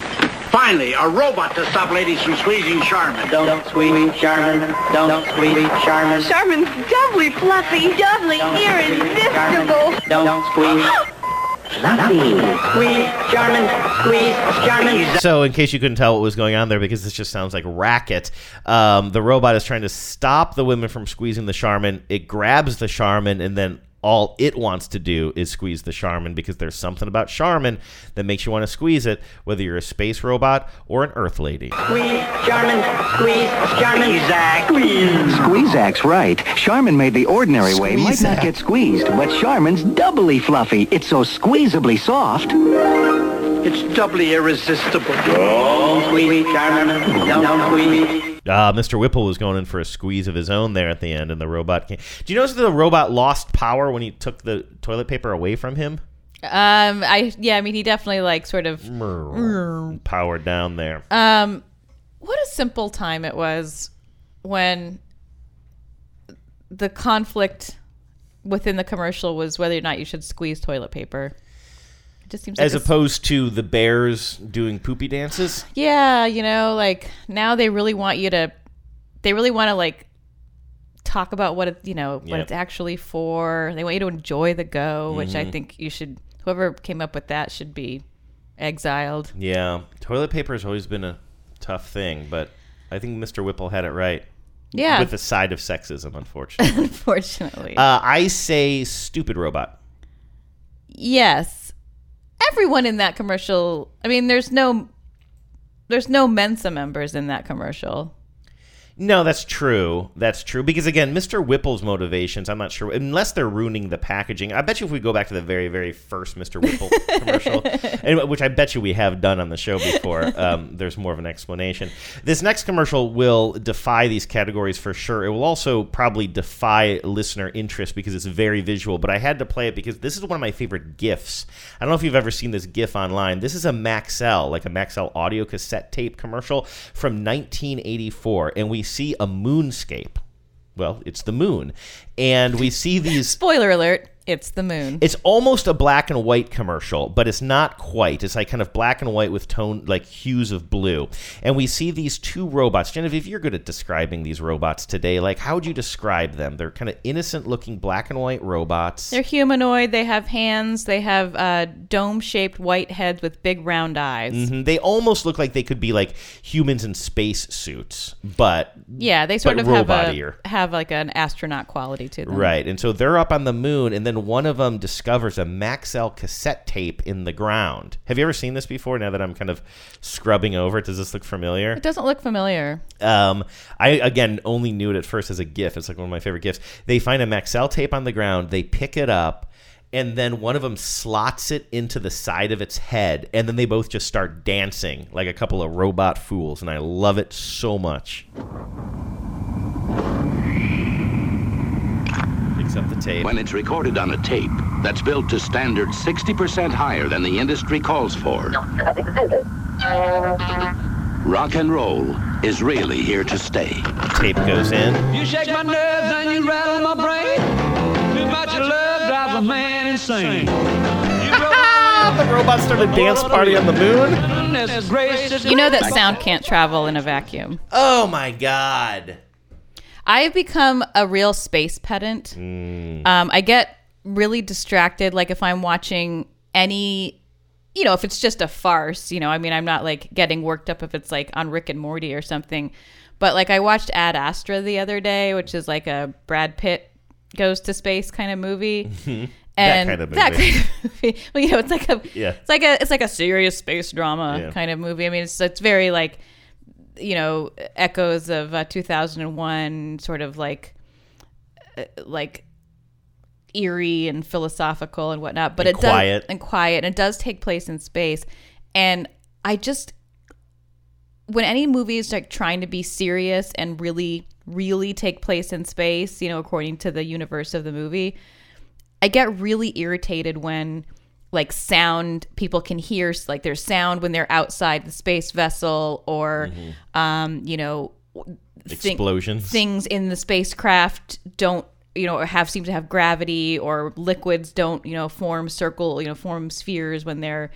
Finally, a robot to stop ladies from squeezing Charmin. Don't, squeeze Charmin. Don't, squeeze Charmin. Charmin's doubly fluffy, doubly irresistible. Don't squeeze. Fluffy. Squeeze Charmin. Squeeze Charmin. So, in case you couldn't tell what was going on there, because this just sounds like racket, um, the robot is trying to stop the women from squeezing the Charmin. It grabs the Charmin, and then all it wants to do is squeeze the Charmin because there's something about Charmin that makes you want to squeeze it, whether you're a space robot or an Earth lady. Squeeze Charmin. Squeeze Charmin. Squeeze. Squeezak's right. Charmin made the ordinary way might not get squeezed, but Charmin's doubly fluffy. It's so squeezably soft. It's doubly irresistible. Don't squeeze Charmin. Don't squeeze. Uh, Mr. Whipple was going in for a squeeze of his own there at the end, and the robot came. Do you notice that the robot lost power when he took the toilet paper away from him? Um, I yeah, I mean, he definitely like sort of. Powered down there. Um, what a simple time it was when the conflict within the commercial was whether or not you should squeeze toilet paper. It just seems As like a opposed to the bears doing poopy dances. Yeah, you know, like now they really want you to, they really want to like talk about what it, you know, what Yep. it's actually for. They want you to enjoy the go, which I Mhm. think you should. Whoever came up with that should be exiled. Yeah, toilet paper has always been a tough thing, but I think Mr. Whipple had it right. Yeah. With the side of sexism, unfortunately. Unfortunately, uh, I say stupid robot. yes, everyone in that commercial. I mean, there's no, there's no Mensa members in that commercial. No, that's true. That's true. Because again, Mr. Whipple's motivations, I'm not sure, unless they're ruining the packaging. I bet you if we go back to the very, very first Mr. Whipple commercial, and, which I bet you we have done on the show before, um, there's more of an explanation. This next commercial will defy these categories for sure. It will also probably defy listener interest because it's very visual, but I had to play it because this is one of my favorite GIFs. I don't know if you've ever seen this GIF online. This is a Maxell, like a Maxell audio cassette tape commercial from 1984, and we see a moonscape. Well, it's the moon. And we see these Spoiler alert: it's the moon. it's almost a black and white commercial, but it's not quite. It's like kind of black and white with tone, like hues of blue. And we see these two robots. Genevieve, you're good at describing these robots today. Like, how would you describe them? They're kind of innocent looking black and white robots. They're humanoid. They have hands. They have uh, dome-shaped white heads with big round eyes. Mhm. They almost look like they could be like humans in space suits, but Yeah, they sort of have a have like an astronaut quality to them. Right. And so they're up on the moon, and then one of them discovers a Maxell cassette tape in the ground. Have you ever seen this before? Now that I'm kind of scrubbing over it, does this look familiar? It doesn't look familiar. Um, I again only knew it at first as a GIF. It's like one of my favorite GIFs. They find a Maxell tape on the ground. They pick it up, and then one of them slots it into the side of its head, and then they both just start dancing like a couple of robot fools. And I love it so much. Picks up the tape. When it's recorded on a tape that's built to standards 60% higher than the industry calls for, rock and roll is really here to stay. Tape goes in. You shake my nerves and you rattle my brain. Too much of love drives a man insane. the robot started a dance party on the moon. You know that sound can't travel in a vacuum. Oh my god. I've become a real space pedant. Mm. Um, I get really distracted, like if I'm watching any, you know, if it's just a farce. You know, I mean, I'm not like getting worked up if it's like on Rick and Morty or something. But like I watched Ad Astra the other day, which is like a Brad Pitt goes to space kind of movie. That And kind of that movie. kind of movie. Well, you know, it's like a Yeah. it's like a it's like a serious space drama Yeah. kind of movie. I mean, it's it's very like you know echoes of uh, 2001, sort of like uh, like eerie and philosophical and whatnot. But And it quiet. does and quiet, and it does take place in space. And I just when any movie is like trying to be serious and really really take place in space, you know, according to the universe of the movie, I get really irritated when like sound people can hear like there's sound when they're outside the space vessel or um you know thing- Explosions. things in the spacecraft don't you know have seem to have gravity or liquids don't you know form circle you know form spheres when they're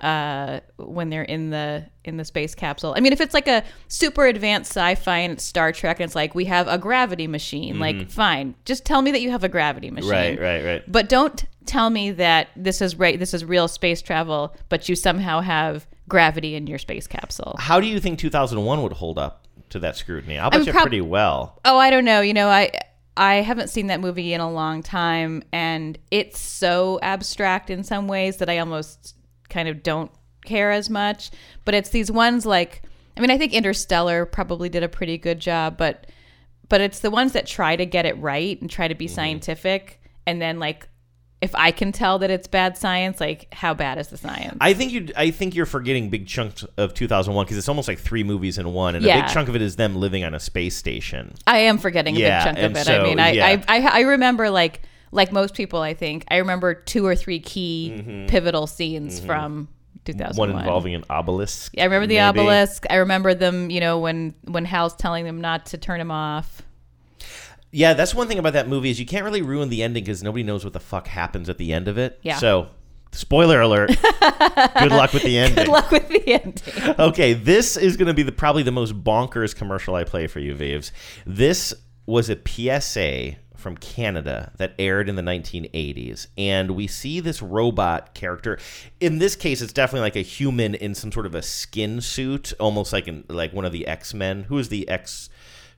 uh, when they're in the in the space capsule. I mean, if it's like a super advanced sci-fi and Star Trek and it's like we have a gravity machine, Mhm. like fine, just tell me that you have a gravity machine. Right, right, right. But don't tell me that this is right. This is real space travel, but you somehow have gravity in your space capsule. How do you think 2001 would hold up to that scrutiny? I'll bet you prob- pretty well. Oh, I don't know. You know, I I haven't seen that movie in a long time, and it's so abstract in some ways that I almost kind of don't care as much. But it's these ones like, I mean, I think Interstellar probably did a pretty good job, but but it's the ones that try to get it right and try to be mm-hmm. scientific, and then like. If I can tell that it's bad science, like how bad is the science? I think you. I think you're forgetting big chunks of 2001 because it's almost like three movies in one, and a big chunk of it is them living on a space station. I am forgetting a big chunk of it. so, I mean, I, yeah. I, I I remember like like most people. I think I remember two or three key Mhm. pivotal scenes Mhm. from 2001. One involving an obelisk. Yeah, I remember the maybe. obelisk. I remember them. You know, when when Hal's telling them not to turn him off. Yeah, that's one thing about that movie is you can't really ruin the ending because nobody knows what the fuck happens at the end of it. Yeah. So, spoiler alert. Good luck with the ending. Good luck with the ending. okay, this is going to be the probably the most bonkers commercial I play for you, Vives. This was a PSA from Canada that aired in the 1980s, and we see this robot character. In this case, it's definitely like a human in some sort of a skin suit, almost like in, like one of the X Men. Who is the X?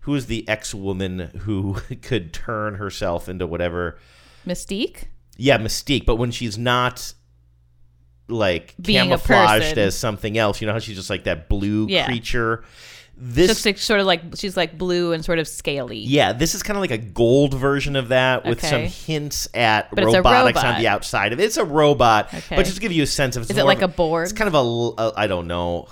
Who is the X woman who could turn herself into whatever? Mystique. Yeah, Mystique. But when she's not like Being camouflaged as something else, you know how she's just like that blue Yeah. creature. This Just like, sort of like she's like blue and sort of scaly. yeah, this is kind of like a gold version of that with some hints at But robotics on the outside of it. It's a robot, Okay. but just to give you a sense of it's Is it like of a Borg? It's kind of a a I don't know,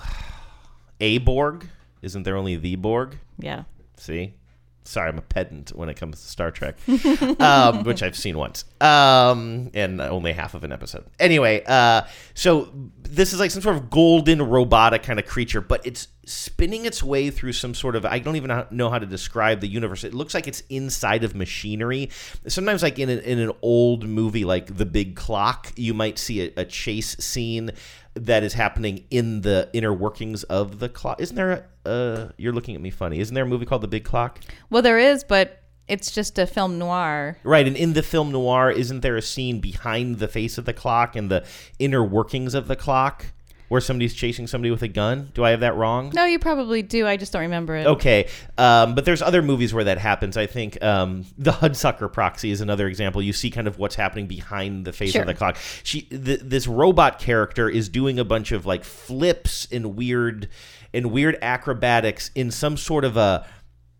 a Borg. Isn't there only the Borg? Yeah. See, sorry, I'm a pedant when it comes to Star Trek, um, which I've seen once, um, and only half of an episode. Anyway, uh, so this is like some sort of golden robotic kind of creature, but it's spinning its way through some sort of I don't even know how to describe the universe. It looks like it's inside of machinery. Sometimes, like in, in an old movie like The Big Clock, you might see a, a chase scene that is happening in the inner workings of the clock. Isn't there a, uh, you're looking at me funny. Isn't there a movie called The Big Clock? Well, there is, but it's just a film noir. Right, and in the film noir, isn't there a scene behind the face of the clock and the inner workings of the clock where somebody's chasing somebody with a gun? Do I have that wrong? No, you probably do. I just don't remember it. Okay, um, but there's other movies where that happens. I think um, the Hudsucker Proxy is another example. You see kind of what's happening behind the face Sure. of the clock. She, th- this robot character, is doing a bunch of like flips and weird and weird acrobatics in some sort of a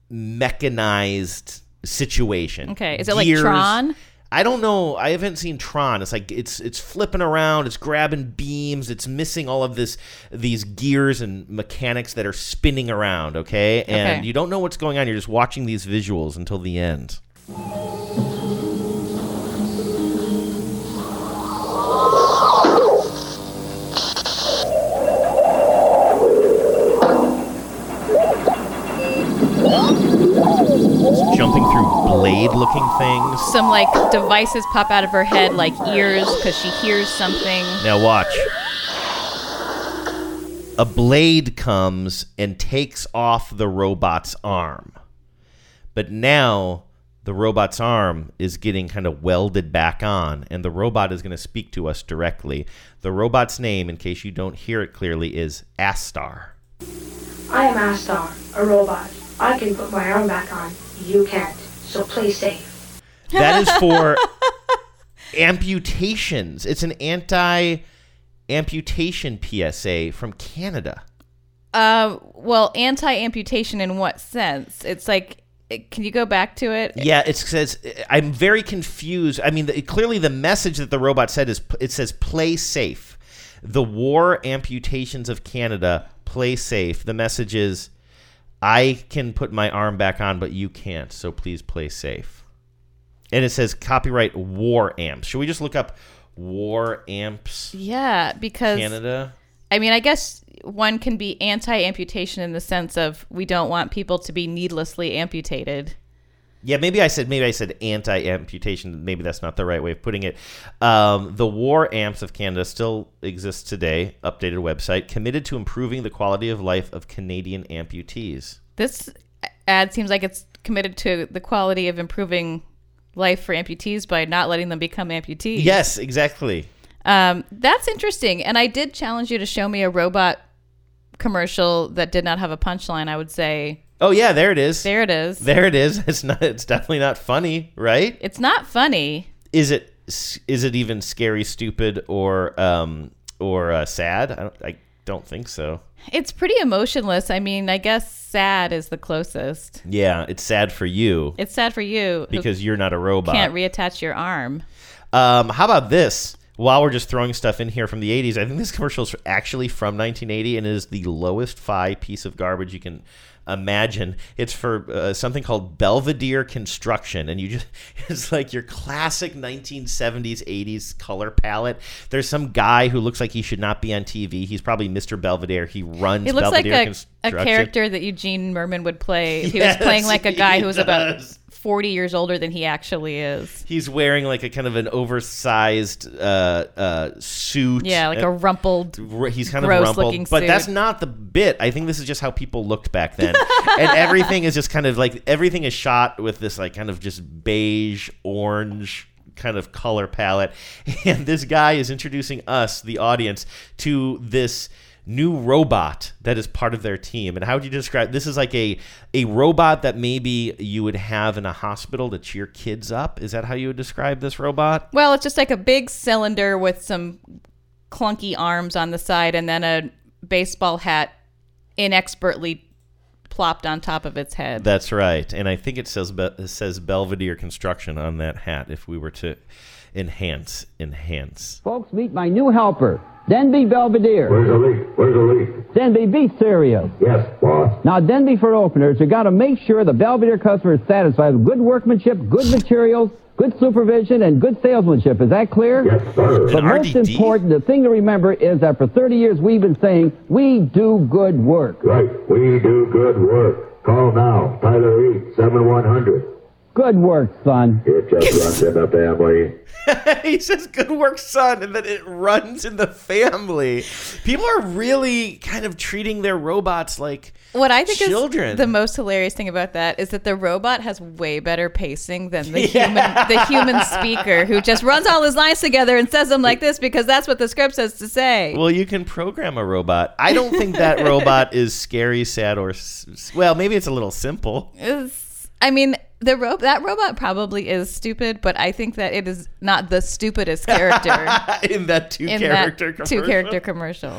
mechanized situation. Okay, is it like Tron? I don't know. I haven't seen Tron. It's like it's it's flipping around, it's grabbing beams, it's missing all of this these gears and mechanics that are spinning around, okay? And Okay. you don't know what's going on. You're just watching these visuals until the end. Blade looking things. Some like devices pop out of her head, like ears, because she hears something. Now watch. A blade comes and takes off the robot's arm. But now the robot's arm is getting kind of welded back on, and the robot is going to speak to us directly. The robot's name, in case you don't hear it clearly, is Astar. I am Astar, a robot. I can put my arm back on. You can't. So play safe. That is for amputations. It's an anti amputation PSA from Canada. Uh, well, anti-amputation in what sense? It's like, can you go back to it? Yeah, it says I'm very confused. I mean, the, clearly the message that the robot said is it says play safe. The war amputations of Canada play safe. The message is I can put my arm back on, but you can't. So please play safe. And it says copyright war amps. Should we just look up war amps Yeah, because Canada? I mean, I guess one can be anti-amputation in the sense of we don't want people to be needlessly amputated. Yeah, maybe I said maybe I said anti-amputation. Maybe that's not the right way of putting it. Um, the War Amps of Canada still exists today. Updated website committed to improving the quality of life of Canadian amputees. This ad seems like it's committed to the quality of improving life for amputees by not letting them become amputees. Yes, exactly. Um, that's interesting. And I did challenge you to show me a robot commercial that did not have a punchline. I would say, Oh yeah, there it is. there it is. There it is. It's not. It's definitely not funny, right? It's not funny. Is it? Is it even scary, stupid, or um, or uh, sad? I don't, I don't think so. It's pretty emotionless. I mean, I guess sad is the closest. Yeah, it's sad for you It's sad for you because you're not a robot. can't reattach your arm. Um, how about this? While we're just throwing stuff in here from the 80s, I think this commercial is actually from 1980 and is the lowest fi piece of garbage you can imagine. It's for uh, something called Belvedere Construction, and you just it's like your classic 1970s 80s color palette. There's some guy who looks like he should not be on TV. He's probably Mr. Belvedere. He runs It looks like a, a character that Eugene Mirman would play. He Yes, was playing like a guy who was about does. 40 years older than he actually is. He's wearing like a kind of an oversized uh, uh, suit. Yeah, like a rumpled, He's kind of rumpled, but suit. that's not the bit. I think this is just how people looked back then, and everything is just kind of like everything is shot with this like kind of just beige orange kind of color palette, and this guy is introducing us, the audience, to this new robot that is part of their team. And how would you describe this? Is like a a robot that maybe you would have in a hospital to cheer kids up. Is that how you would describe this robot? Well, it's just like a big cylinder with some clunky arms on the side and then a baseball hat inexpertly plopped on top of its head. That's right, and I think it says it says Belvedere Construction on that hat. If we were to enhance, enhance. Folks, meet my new helper, Denby Belvedere. Where's the leak? Where's the leak? Denby, be serious. Yes, boss. Now, Denby for openers, you got to make sure the Belvedere customer is satisfied with good workmanship, good materials, good supervision, and good salesmanship. Is that clear? Yes, sir. But An most RDD? important, the thing to remember is that for 30 years we've been saying we do good work. Right. We do good work. Call now. Tyler Reed, 7100. Good work, son. It just runs in the family. he says, "Good work, son," and then it runs in the family. People are really kind of treating their robots like What I think children. is the most hilarious thing about that is that the robot has way better pacing than the human the human speaker who just runs all his lines together and says them like this because that's what the script says to say. Well, you can program a robot. I don't think that robot is scary, sad, or s- s- well, maybe it's a little simple. Is- I mean, the ro- that robot probably is stupid, but I think that it is not the stupidest character in that two in character that two character commercial.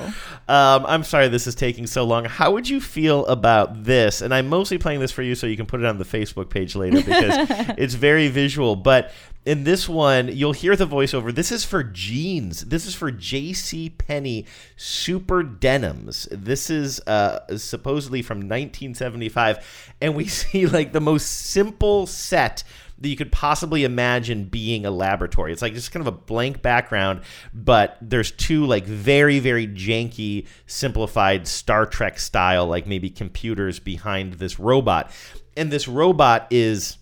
Um, I'm sorry this is taking so long. How would you feel about this? And I'm mostly playing this for you so you can put it on the Facebook page later because it's very visual. But in this one, you'll hear the voiceover. This is for jeans. This is for J.C. Penney Super Denims. This is uh, supposedly from 1975, and we see like the most simple set that you could possibly imagine being a laboratory. It's like just kind of a blank background, but there's two like very very janky simplified Star Trek style like maybe computers behind this robot. And this robot is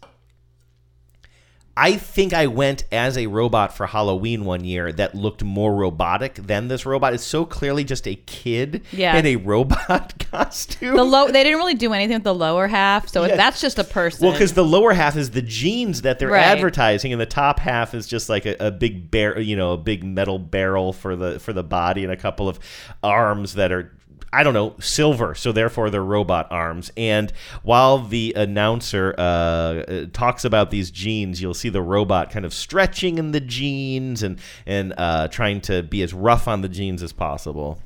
I think I went as a robot for Halloween one year that looked more robotic than this robot. It's so clearly just a kid Yeah. in a robot costume. The low they didn't really do anything with the lower half, so Yeah. that's just a person. Well, because the lower half is the jeans that they're Right. advertising, and the top half is just like a, a big bear, you know, a big metal barrel for the for the body, and a couple of arms that are. I don't know, silver, so therefore they're robot arms. And while the announcer uh, talks about these jeans, you'll see the robot kind of stretching in the jeans and and uh, trying to be as rough on the jeans as possible.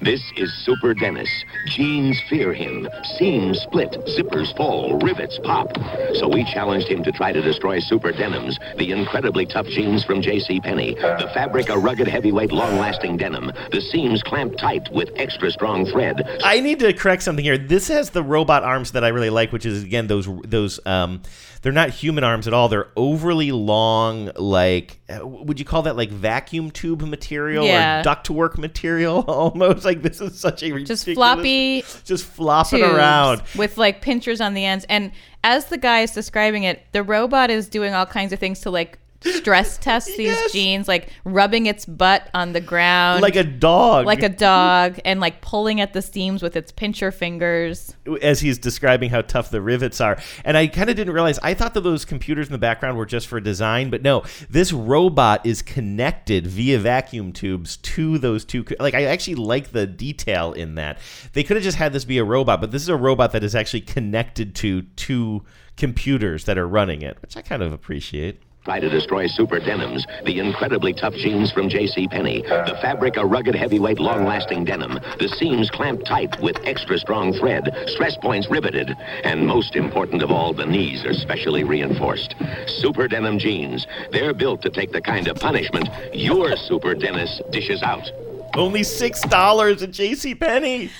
This is Super Dennis. Jeans fear him. Seams split, zippers fall, rivets pop. So we challenged him to try to destroy Super Denims, the incredibly tough jeans from J.C. Penney. The fabric, a rugged, heavyweight, long-lasting denim. The seams clamped tight with extra strong thread. I need to correct something here. This has the robot arms that I really like, which is again those those um they're not human arms at all. They're overly long, like uh, would you call that like vacuum tube material Yeah. or ductwork material almost? like, this is such a ridiculous, just floppy, just flopping around. with like pinchers on the ends. And as the guy is describing it, the robot is doing all kinds of things to like stress test these jeans, like rubbing its butt on the ground, Like a dog. like a dog, and like pulling at the seams with its pincher fingers. as he's describing how tough the rivets are. And I kind of didn't realize, I thought that those computers in the background were just for design, but no, this robot is connected via vacuum tubes to those two. Like, I actually like the detail in that. They could have just had this be a robot, but this is a robot that is actually connected to two computers that are running it, which I kind of appreciate. Try to destroy super denims, the incredibly tough jeans from J.C. Penney. The fabric, a rugged, heavyweight, long-lasting denim. The seams clamped tight with extra strong thread. Stress points riveted. And most important of all, the knees are specially reinforced. Super denim jeans. They're built to take the kind of punishment your super Dennis dishes out. Only $6 at J.C. Penney.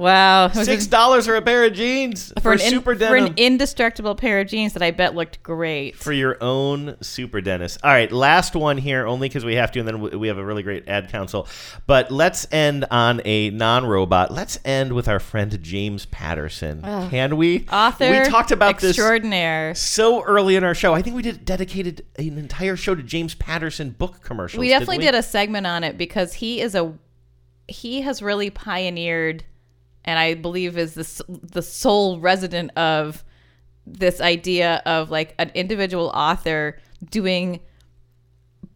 Wow, Six dollars for a pair of jeans for, for an, in- super for an indestructible pair of jeans that I bet looked great. for your own super dentist. All right, last one here, only because we have to, and then we- we have a really great ad council. But let's end on a non-robot. Let's end with our friend James Patterson. Ugh. Can we? Author We talked about extraordinaire. this so early in our show. I think we did dedicated an entire show to James Patterson book commercials. we definitely didn't did a segment on it because he is a he has really pioneered and i believe is the, the sole resident of this idea of like an individual author doing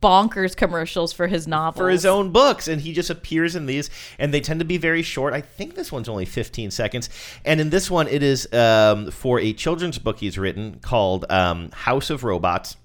bonkers commercials for his novels. For his own books and he just appears in these and they tend to be very short. I think this one's only 15 seconds and in this one it is um, for a children's book he's written called um, house of robots.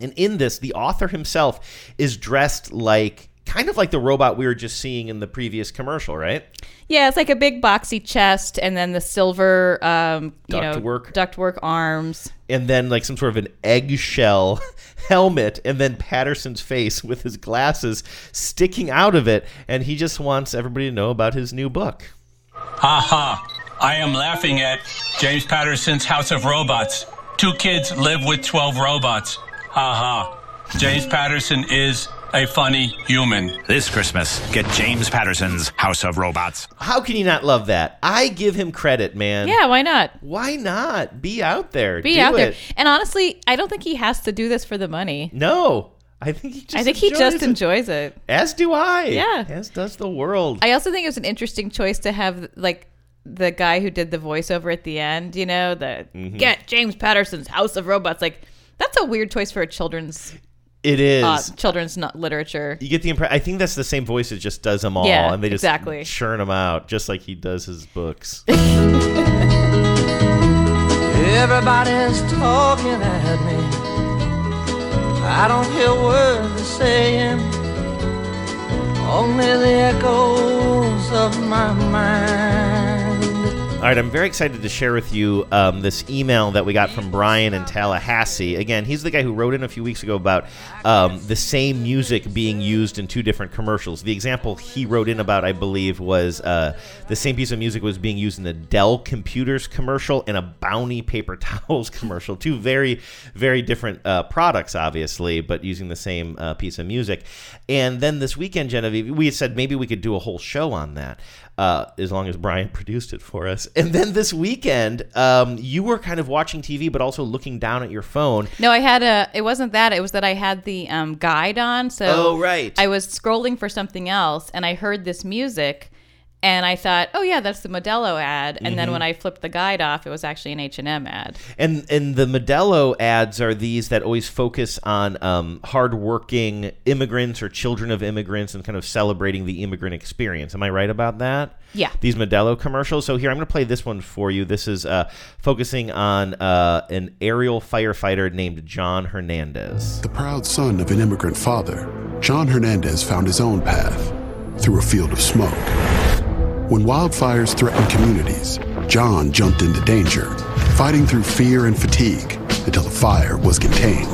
And in this the author himself is dressed like kind of like the robot we were just seeing in the previous commercial right yeah it's like a big boxy chest and then the silver um you know Ductwork. ductwork arms and then like some sort of an eggshell helmet and then patterson's face with his glasses sticking out of it and he just wants everybody to know about his new book Ha ha. I am laughing at James Patterson's House of Robots. Two kids live with 12 robots. Ha ha. James Patterson is a funny human. This Christmas, get James Patterson's House of Robots. How can you not love that? I give him credit, man. yeah why not Why not? Be out there. be Do out there it. and honestly i don't think he has to do this for the money No. I think he just i think he enjoys just it. enjoys it As do I. Yeah. As does the world. I also think it was an interesting choice to have like the guy who did the voiceover at the end, you know, the Mhm. get James Patterson's House of Robots. Like that's a weird choice for a children's it is. uh, children's not literature. you get the impression. I think that's the same voice that just does them all, Yeah, and they just exactly. churn them out, just like he does his books. Everybody's talking at me. I don't hear words they're saying, only the echoes of my mind. All right, I'm very excited to share with you um, this email that we got from Brian in Tallahassee. Again, he's the guy who wrote in a few weeks ago about um, the same music being used in two different commercials. The example he wrote in about, I believe, was uh, the same piece of music was being used in a Dell Computers commercial and a Bounty paper towels commercial. Two very, very different uh, products, obviously, but using the same uh, piece of music. And then this weekend, Genevieve, we said maybe we could do a whole show on that. Uh, as long as Brian produced it for us. And then this weekend, um, you were kind of watching TV, but also looking down at your phone. No, I had a. It wasn't that. It was that I had the um, guide on. So Oh, right. I was scrolling for something else, and I heard this music, and I thought, oh yeah, that's the Modelo ad. And then Mhm. when I flipped the guide off, it was actually an H and M ad. And and the Modelo ads are these that always focus on um, hardworking immigrants or children of immigrants and kind of celebrating the immigrant experience. Am I right about that? Yeah. These Modelo commercials. So here I'm going to play this one for you. This is uh, focusing on uh, an aerial firefighter named John Hernandez. The proud son of an immigrant father, John Hernandez found his own path through a field of smoke. When wildfires threatened communities, John jumped into danger, fighting through fear and fatigue until the fire was contained.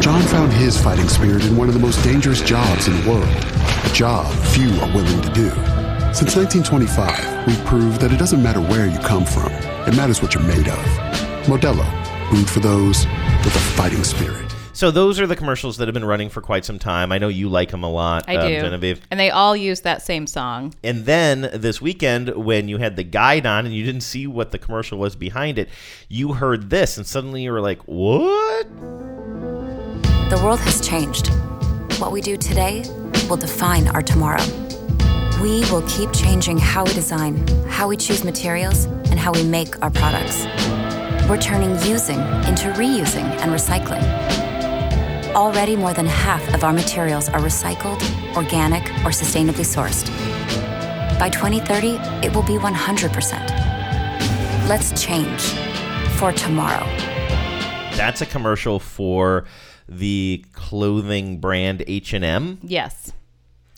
John found his fighting spirit in one of the most dangerous jobs in the world, a job few are willing to do. Since 1925, we've proved that it doesn't matter where you come from, it matters what you're made of. Modelo, brewed for those with a fighting spirit. So those are the commercials that have been running for quite some time. I know you like them a lot, I um, do. Genevieve. And they all use that same song. And then this weekend, when you had the guide on and you didn't see what the commercial was behind it, you heard this, and suddenly you were like, "What?" The world has changed. What we do today will define our tomorrow. We will keep changing how we design, how we choose materials, and how we make our products. We're turning using into reusing and recycling. Already, more than half of our materials are recycled, organic, or sustainably sourced. By 2030, it will be 100%. Let's change for tomorrow. That's a commercial for the clothing brand H&M. Yes.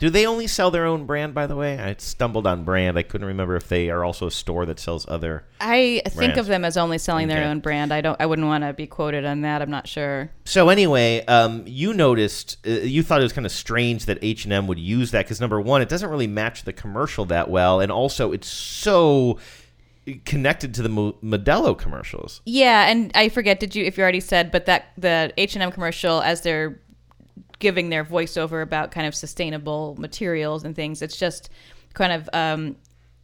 Do they only sell their own brand, by the way? I stumbled on brand. I couldn't remember if they are also a store that sells other. I think of them as only selling their own brand. I don't. I wouldn't want to be quoted on that. I'm not sure. So anyway, um, you noticed, uh, you thought it was kind of strange that H and M would use that because number one, it doesn't really match the commercial that well, and also it's so connected to the Mo- Modelo commercials. Yeah, and I forget. Did you? If you already said, but that the H and M commercial as they're giving their voiceover about kind of sustainable materials and things, it's just kind of um,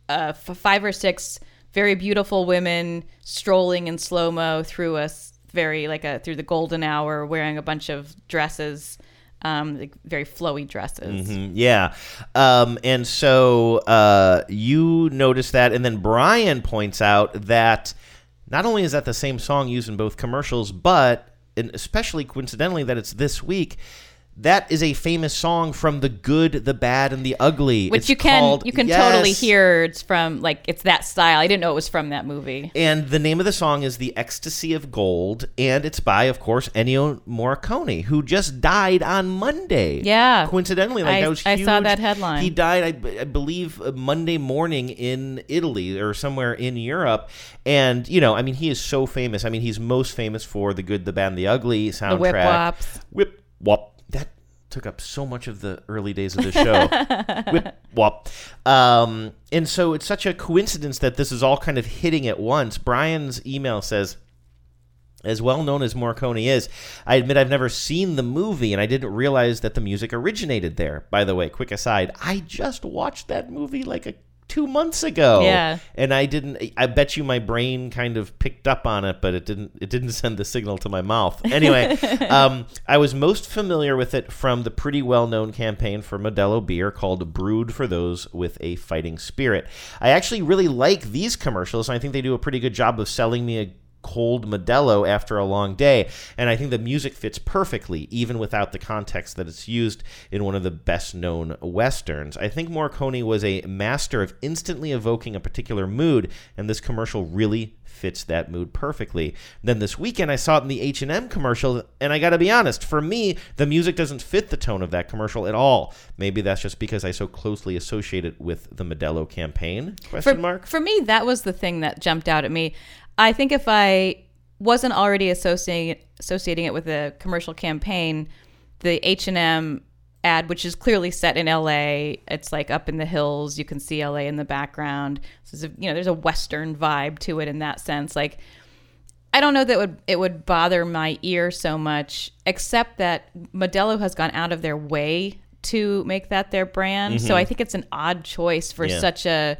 uh, five or six very beautiful women strolling in slow mo through a very like a through the golden hour, wearing a bunch of dresses, um, like very flowy dresses. Mhm, yeah. Um, and so uh, you notice that, and then Brian points out that not only is that the same song used in both commercials, but and especially coincidentally that it's this week. That is a famous song from The Good, the Bad, and the Ugly. Which It's you can called- you can totally hear it's from like it's that style. I didn't know it was from that movie. And the name of the song is The Ecstasy of Gold, and it's by, of course, Ennio Morricone, who just died on Monday. Yeah. Coincidentally, like I- that was I saw that headline. He died, I believe, uh, Monday morning in Italy or somewhere in Europe. And, you know, I mean, he is so famous. I mean, he's most famous for The Good, the Bad, and the Ugly soundtrack. Whip Wops. Whip Wop. Took up so much of the early days of the show. Whip Wop. Um, and so it's such a coincidence that this is all kind of hitting at once. Brian's email says, as well known as Morricone is, I admit I've never seen the movie and I didn't realize that the music originated there. By the way, quick aside, I just watched that movie like a two months ago. Yeah. And I didn't I bet you my brain kind of picked up on it, but it didn't it didn't send the signal to my mouth. Anyway, um, I was most familiar with it from the pretty well known campaign for Modelo beer called Brewed for Those with a Fighting Spirit. I actually really like these commercials and I think they do a pretty good job of selling me a cold Modelo after a long day. And I think the music fits perfectly, even without the context that it's used in one of the best known Westerns. I think Morricone was a master of instantly evoking a particular mood, and this commercial really fits that mood perfectly. Then this weekend I saw it in the H&M commercial and I got to be honest, for me the music doesn't fit the tone of that commercial at all. Maybe that's just because I so closely associate it with the Modelo campaign? Question for, mark. For me, that was the thing that jumped out at me. I think if I wasn't already associating associating it with a commercial campaign, the H and M ad, which is clearly set in L.A., it's like up in the hills. You can see L.A. in the background. So there's a, you know, there's a Western vibe to it in that sense. Like, I don't know that it would it would bother my ear so much, except that Modelo has gone out of their way to make that their brand. So Mhm. I think it's an odd choice for Yeah. such a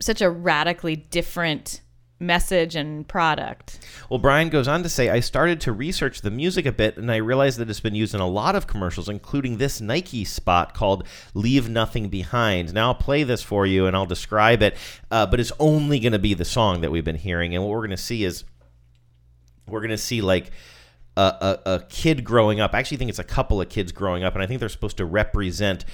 such a radically different message and product. Well, Brian goes on to say, I started to research the music a bit and I realized that it's been used in a lot of commercials, including this Nike spot called Leave Nothing Behind. Now, I'll play this for you and I'll describe it, uh, but it's only going to be the song that we've been hearing. And what we're going to see is we're going to see like a, a, a kid growing up. I actually think it's a couple of kids growing up, and I think they're supposed to represent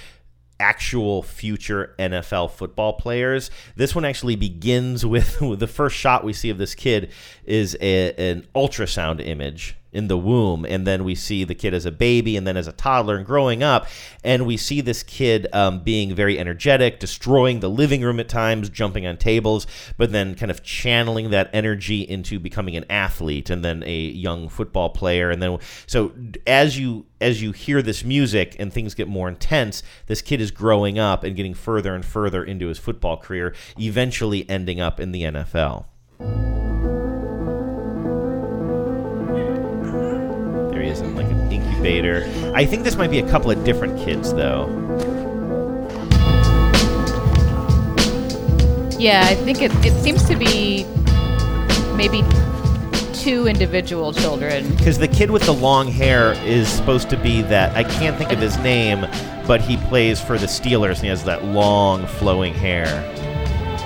actual future NFL football players. This one actually begins with, with the first shot we see of this kid is a, an ultrasound image in the womb and then we see the kid as a baby and then as a toddler and growing up and we see this kid um, being very energetic destroying the living room at times jumping on tables but then kind of channeling that energy into becoming an athlete and then a young football player and then so as you as you hear this music and things get more intense this kid is growing up and getting further and further into his football career eventually ending up in the NFL is. in like an incubator. I think this might be a couple of different kids though. Yeah, I think it, it seems to be maybe two individual children. Because the kid with the long hair is supposed to be that I can't think of his name, but he plays for the Steelers and he has that long flowing hair.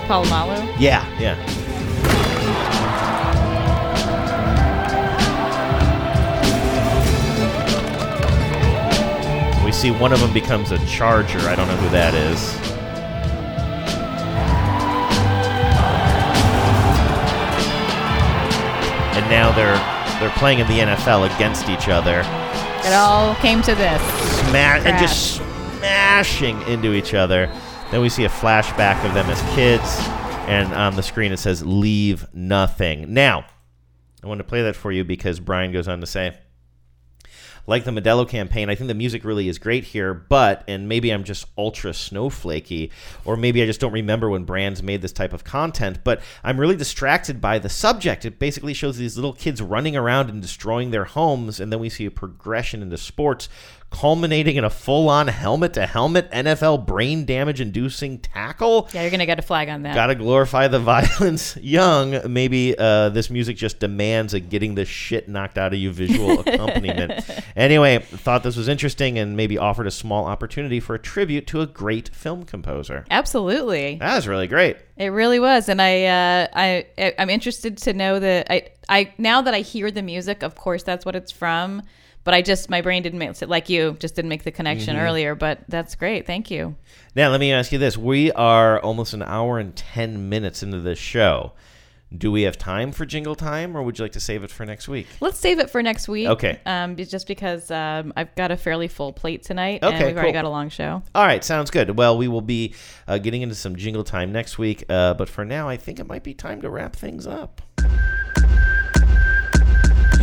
Polamalu? Yeah, yeah. See one of them becomes a charger. I don't know who that is. And now they're they're playing in the NFL against each other. It all came to this. And just smashing into each other. Then we see a flashback of them as kids, and on the screen it says "Leave nothing." Now, I want to play that for you because Brian goes on to say, like the Modelo campaign, I think the music really is great here, but, and maybe I'm just ultra snowflakey, or maybe I just don't remember when brands made this type of content, but I'm really distracted by the subject. It basically shows these little kids running around and destroying their homes, and then we see a progression into sports, culminating in a full on helmet to helmet NFL brain damage inducing tackle. Yeah, you're going to get a flag on that. Gotta glorify the violence. Young, maybe uh, this music just demands a getting the shit knocked out of you visual accompaniment. Anyway, thought this was interesting and maybe offered a small opportunity for a tribute to a great film composer. Absolutely. That was really great. It really was, and I, uh, I, I- I'm interested to know that I, I now that I hear the music, of course, that's what it's from. But I just my brain didn't make it like you just didn't make the connection Mhm. earlier. But that's great. Thank you. Now, let me ask you this. We are almost an hour and 10 minutes into this show. Do we have time for jingle time, or would you like to save it for next week? Let's save it for next week. Okay. Um, just because um, I've got a fairly full plate tonight, Okay, and we've already got a long show. All right, sounds good. Well, we will be uh, getting into some jingle time next week, uh, but for now, I think it might be time to wrap things up.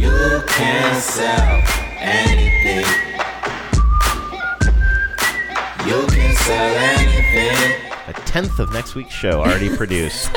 You can sell anything. You can sell anything. Tenth of next week's show already produced.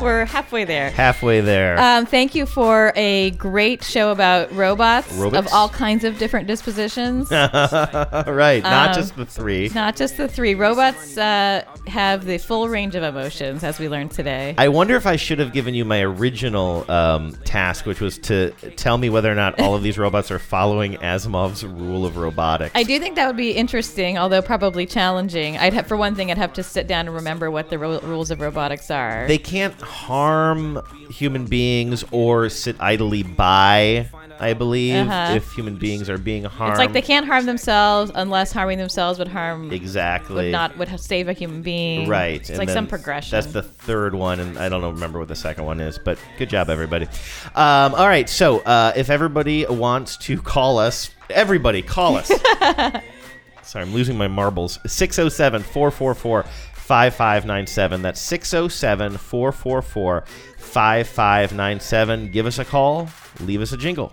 We're halfway there. Halfway there. Um, thank you for a great show about robots, Robots? of all kinds of different dispositions. right, not Um, just the three. Not just the three. Robots uh, have the full range of emotions, as we learned today. I wonder if I should have given you my original um, task, which was to tell me whether or not all of these robots are following Asimov's rule of robotics. I do think that would be interesting, although probably challenging. I'd have, for one thing, I'd have to sit down and remember what the ru- rules of robotics are. They can't harm human beings or sit idly by, I believe, Uh-huh. if human beings are being harmed. it's like they can't harm themselves unless harming themselves would harm Exactly. would not would save a human being. Right. It's and like some progression. That's the third one, and I don't remember what the second one is, but good job, everybody. Um, all right, so uh, if everybody wants to call us, everybody call us. Sorry, I'm losing my marbles. 607 444 5597. That's 607 444 5597. Give us a call, leave us a jingle.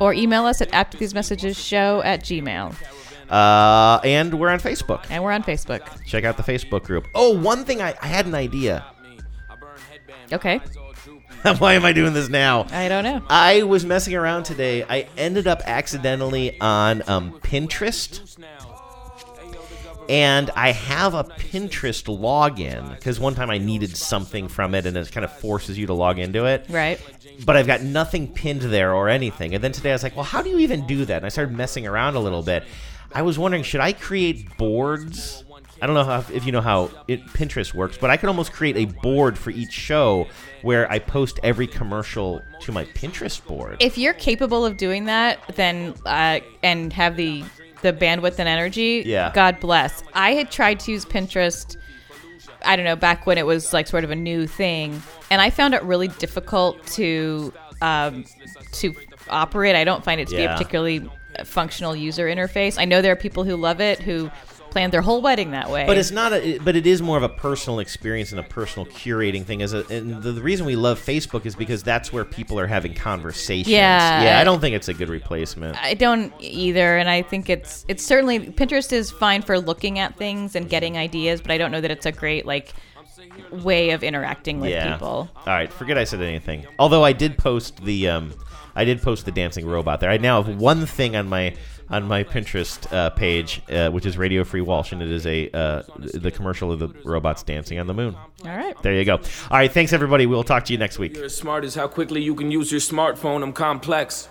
or email us at after these messages show at gmail. Uh, and we're on Facebook. And we're on Facebook. Check out the Facebook group. Oh, one thing I, I had an idea. Okay. Why am I doing this now? I don't know. I was messing around today. I ended up accidentally on um, Pinterest. And I have a Pinterest login because one time I needed something from it and it kind of forces you to log into it. Right. But I've got nothing pinned there or anything. And then today I was like, well, how do you even do that? And I started messing around a little bit. I was wondering, should I create boards? I don't know how, if you know how it, Pinterest works, but I could almost create a board for each show where I post every commercial to my Pinterest board. If you're capable of doing that, then uh, and have the the bandwidth and energy, Yeah. God bless. I had tried to use Pinterest. I don't know back when it was like sort of a new thing, and I found it really difficult to um, to operate. I don't find it to be a particularly functional user interface. I know there are people who love it who planned their whole wedding that way. But it's not a. But it is more of a personal experience and a personal curating thing. As a, and the, the reason we love Facebook is because that's where people are having conversations. Yeah. yeah. I don't think it's a good replacement. I don't either, and I think it's it's certainly Pinterest is fine for looking at things and getting ideas, but I don't know that it's a great like way of interacting with yeah. people. All right, forget I said anything. Although I did post the um, I did post the dancing robot there. I now have one thing on my on my Pinterest uh, page, uh, which is Radio Free Walsh, and it is a uh, the commercial of the robots dancing on the moon. All right. There you go. All right, thanks everybody. We'll talk to you next week. You're as smart as how quickly you can use your smartphone. I'm complex.